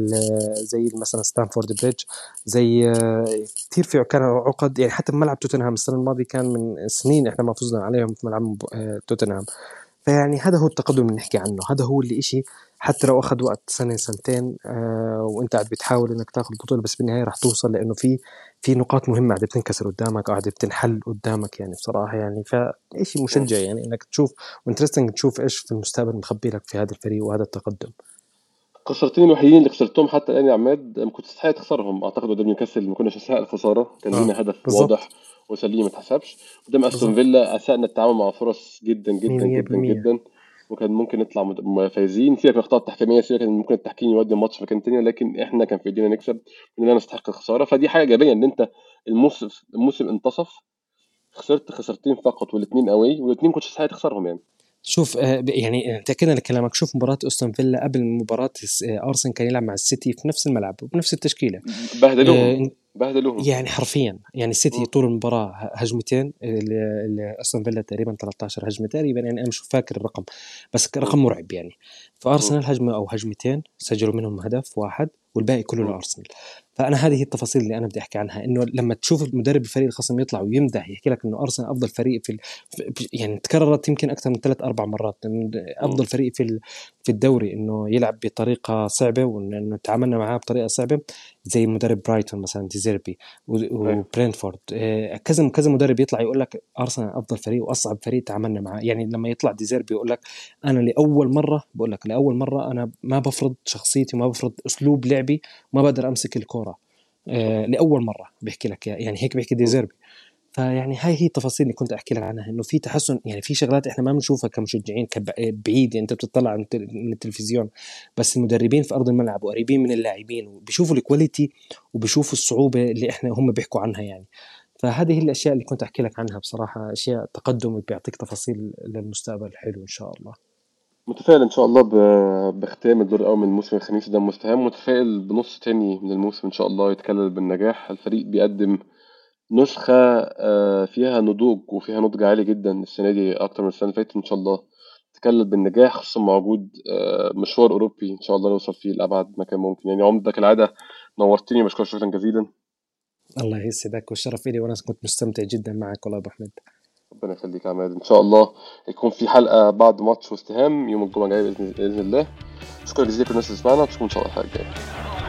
زي مثلا ستانفورد بريدج زي كثير في كان عقد. يعني حتى بملعب توتنهام السنة الماضية كان من سنين إحنا ما فزنا عليهم في ملعب توتنهام. فيعني هذا هو التقدم اللي نحكي عنه. هذا هو اللي إشي حتى لو أخذ وقت سنة سنتين آه وأنت قاعد بتحاول إنك تاخذ البطولة بس بالنهاية رح توصل لأنه في في نقاط مهمة قاعدة بتنكسر قدامك قاعدة بتنحل قدامك يعني بصراحة يعني. فشيء مشجع يعني إنك تشوف و interesting تشوف إيش في المستقبل مخبي لك في هذا الفريق وهذا التقدم. خسرتين الوحيدين اللي خسرتهم حتى الان يا عماد ما كنت تستحق تخسرهم أعتقد قدام نيوكاسل ما كناش نستحق الخسارة. كان آه. لينا هدف بالزبط. واضح. وسليم ما اتحسبش قدام أستون فيلا اسأنا التعامل مع فرص جدا جدا جدا جدا وكان ممكن نطلع فايزين سيبك من الأخطاء التحكيمية سيبك كان ممكن التحكيم يودي الماتش في مكان تاني لكن إحنا كان في إيدينا نكسب اننا نستحق الخسارة. فدي حاجة إيجابية إن أنت الموسم الموسم انتصف خسرت خسرتين فقط والاثنين أواي والاثنين كنت تستحق تخسرهم يعني. شوف آه، يعني تاكدنا لكلامك شوف مباراة أستون فيلا قبل مباراة آه، أرسنال كان يلعب مع السيتي في نفس الملعب وبنفس التشكيلة. بهدلوهم. آه بهدلوهم. يعني حرفيا. يعني السيتي طول المباراة هجمتين أستون فيلا تقريبا 13 هجمة تقريبا. يعني أنا مش فاكر الرقم بس رقم مرعب يعني. فأرسنال هجمة أو هجمتين سجلوا منهم هدف واحد. والباقي كله لأرسنال. فأنا هذه التفاصيل اللي أنا بدي أحكي عنها إنه لما تشوف المدرب الفريق الخصم يطلع ويمدح يحكي لك إنه أرسنال أفضل فريق في, في يعني تكررت يمكن أكثر من ثلاث أربع مرات أفضل فريق في في الدوري إنه يلعب بطريقة صعبة وانه تعاملنا معاه بطريقة صعبة زي مدرب برايتون مثلا ديزيربي وبرينفورد. آه، كذا كذا مدرب يطلع يقول لك أرسنال أفضل فريق وأصعب فريق تعاملنا معاه. يعني لما يطلع ديزيربي يقول لك أنا لأول مرة بقول لك لأول مرة أنا ما بفرض شخصيتي وما بفرض أسلوب لعبي ما بقدر أمسك الكورة آه لأول مرة بيحكي لك يعني هيك بيحكي ديزيربي فيعني هاي هي التفاصيل اللي كنت أحكي لك عنها إنه في تحسن يعني في شغلات إحنا ما بنشوفها كمشجعين بعيد يعني أنت بتطلع من التلفزيون بس المدربين في أرض الملعب وقريبين من اللاعبين وبيشوفوا ال quality وبيشوفوا الصعوبة اللي إحنا هم بيحكوا عنها يعني. فهذه هي الأشياء اللي كنت أحكي لك عنها بصراحة أشياء تقدم بيعطيك تفاصيل للمستقبل حلو إن شاء الله. متفائل إن شاء الله بختام الدور الأول من الموسم الخميسي ده مستهام متفائل بنص تاني من الموسم إن شاء الله يتكلل بالنجاح. الفريق بيقدم نسخة آه، فيها نضوج وفيها نضج عالي جدا السنة دي أكتر من السنة اللي فاتت إن شاء الله تكلل بالنجاح خصوصا مع وجود آه، مشوار أوروبي إن شاء الله نوصل فيه لأبعد مكان ممكن. يعني عمدة كالعادة نورتني بشكرك شكرا جزيلا. الله يسعدك والشرف لي وأنا كنت مستمتع جدا معك والله أبو أحمد. ربنا يخليك يا عماد إن شاء الله يكون في حلقة بعد ماتش وست هام يوم الجمعة الجايه باذن الله. شكرا جزيلا لكل الناس اللي سمعنا. نشوفكم إن شاء الله الحلقة الجاية.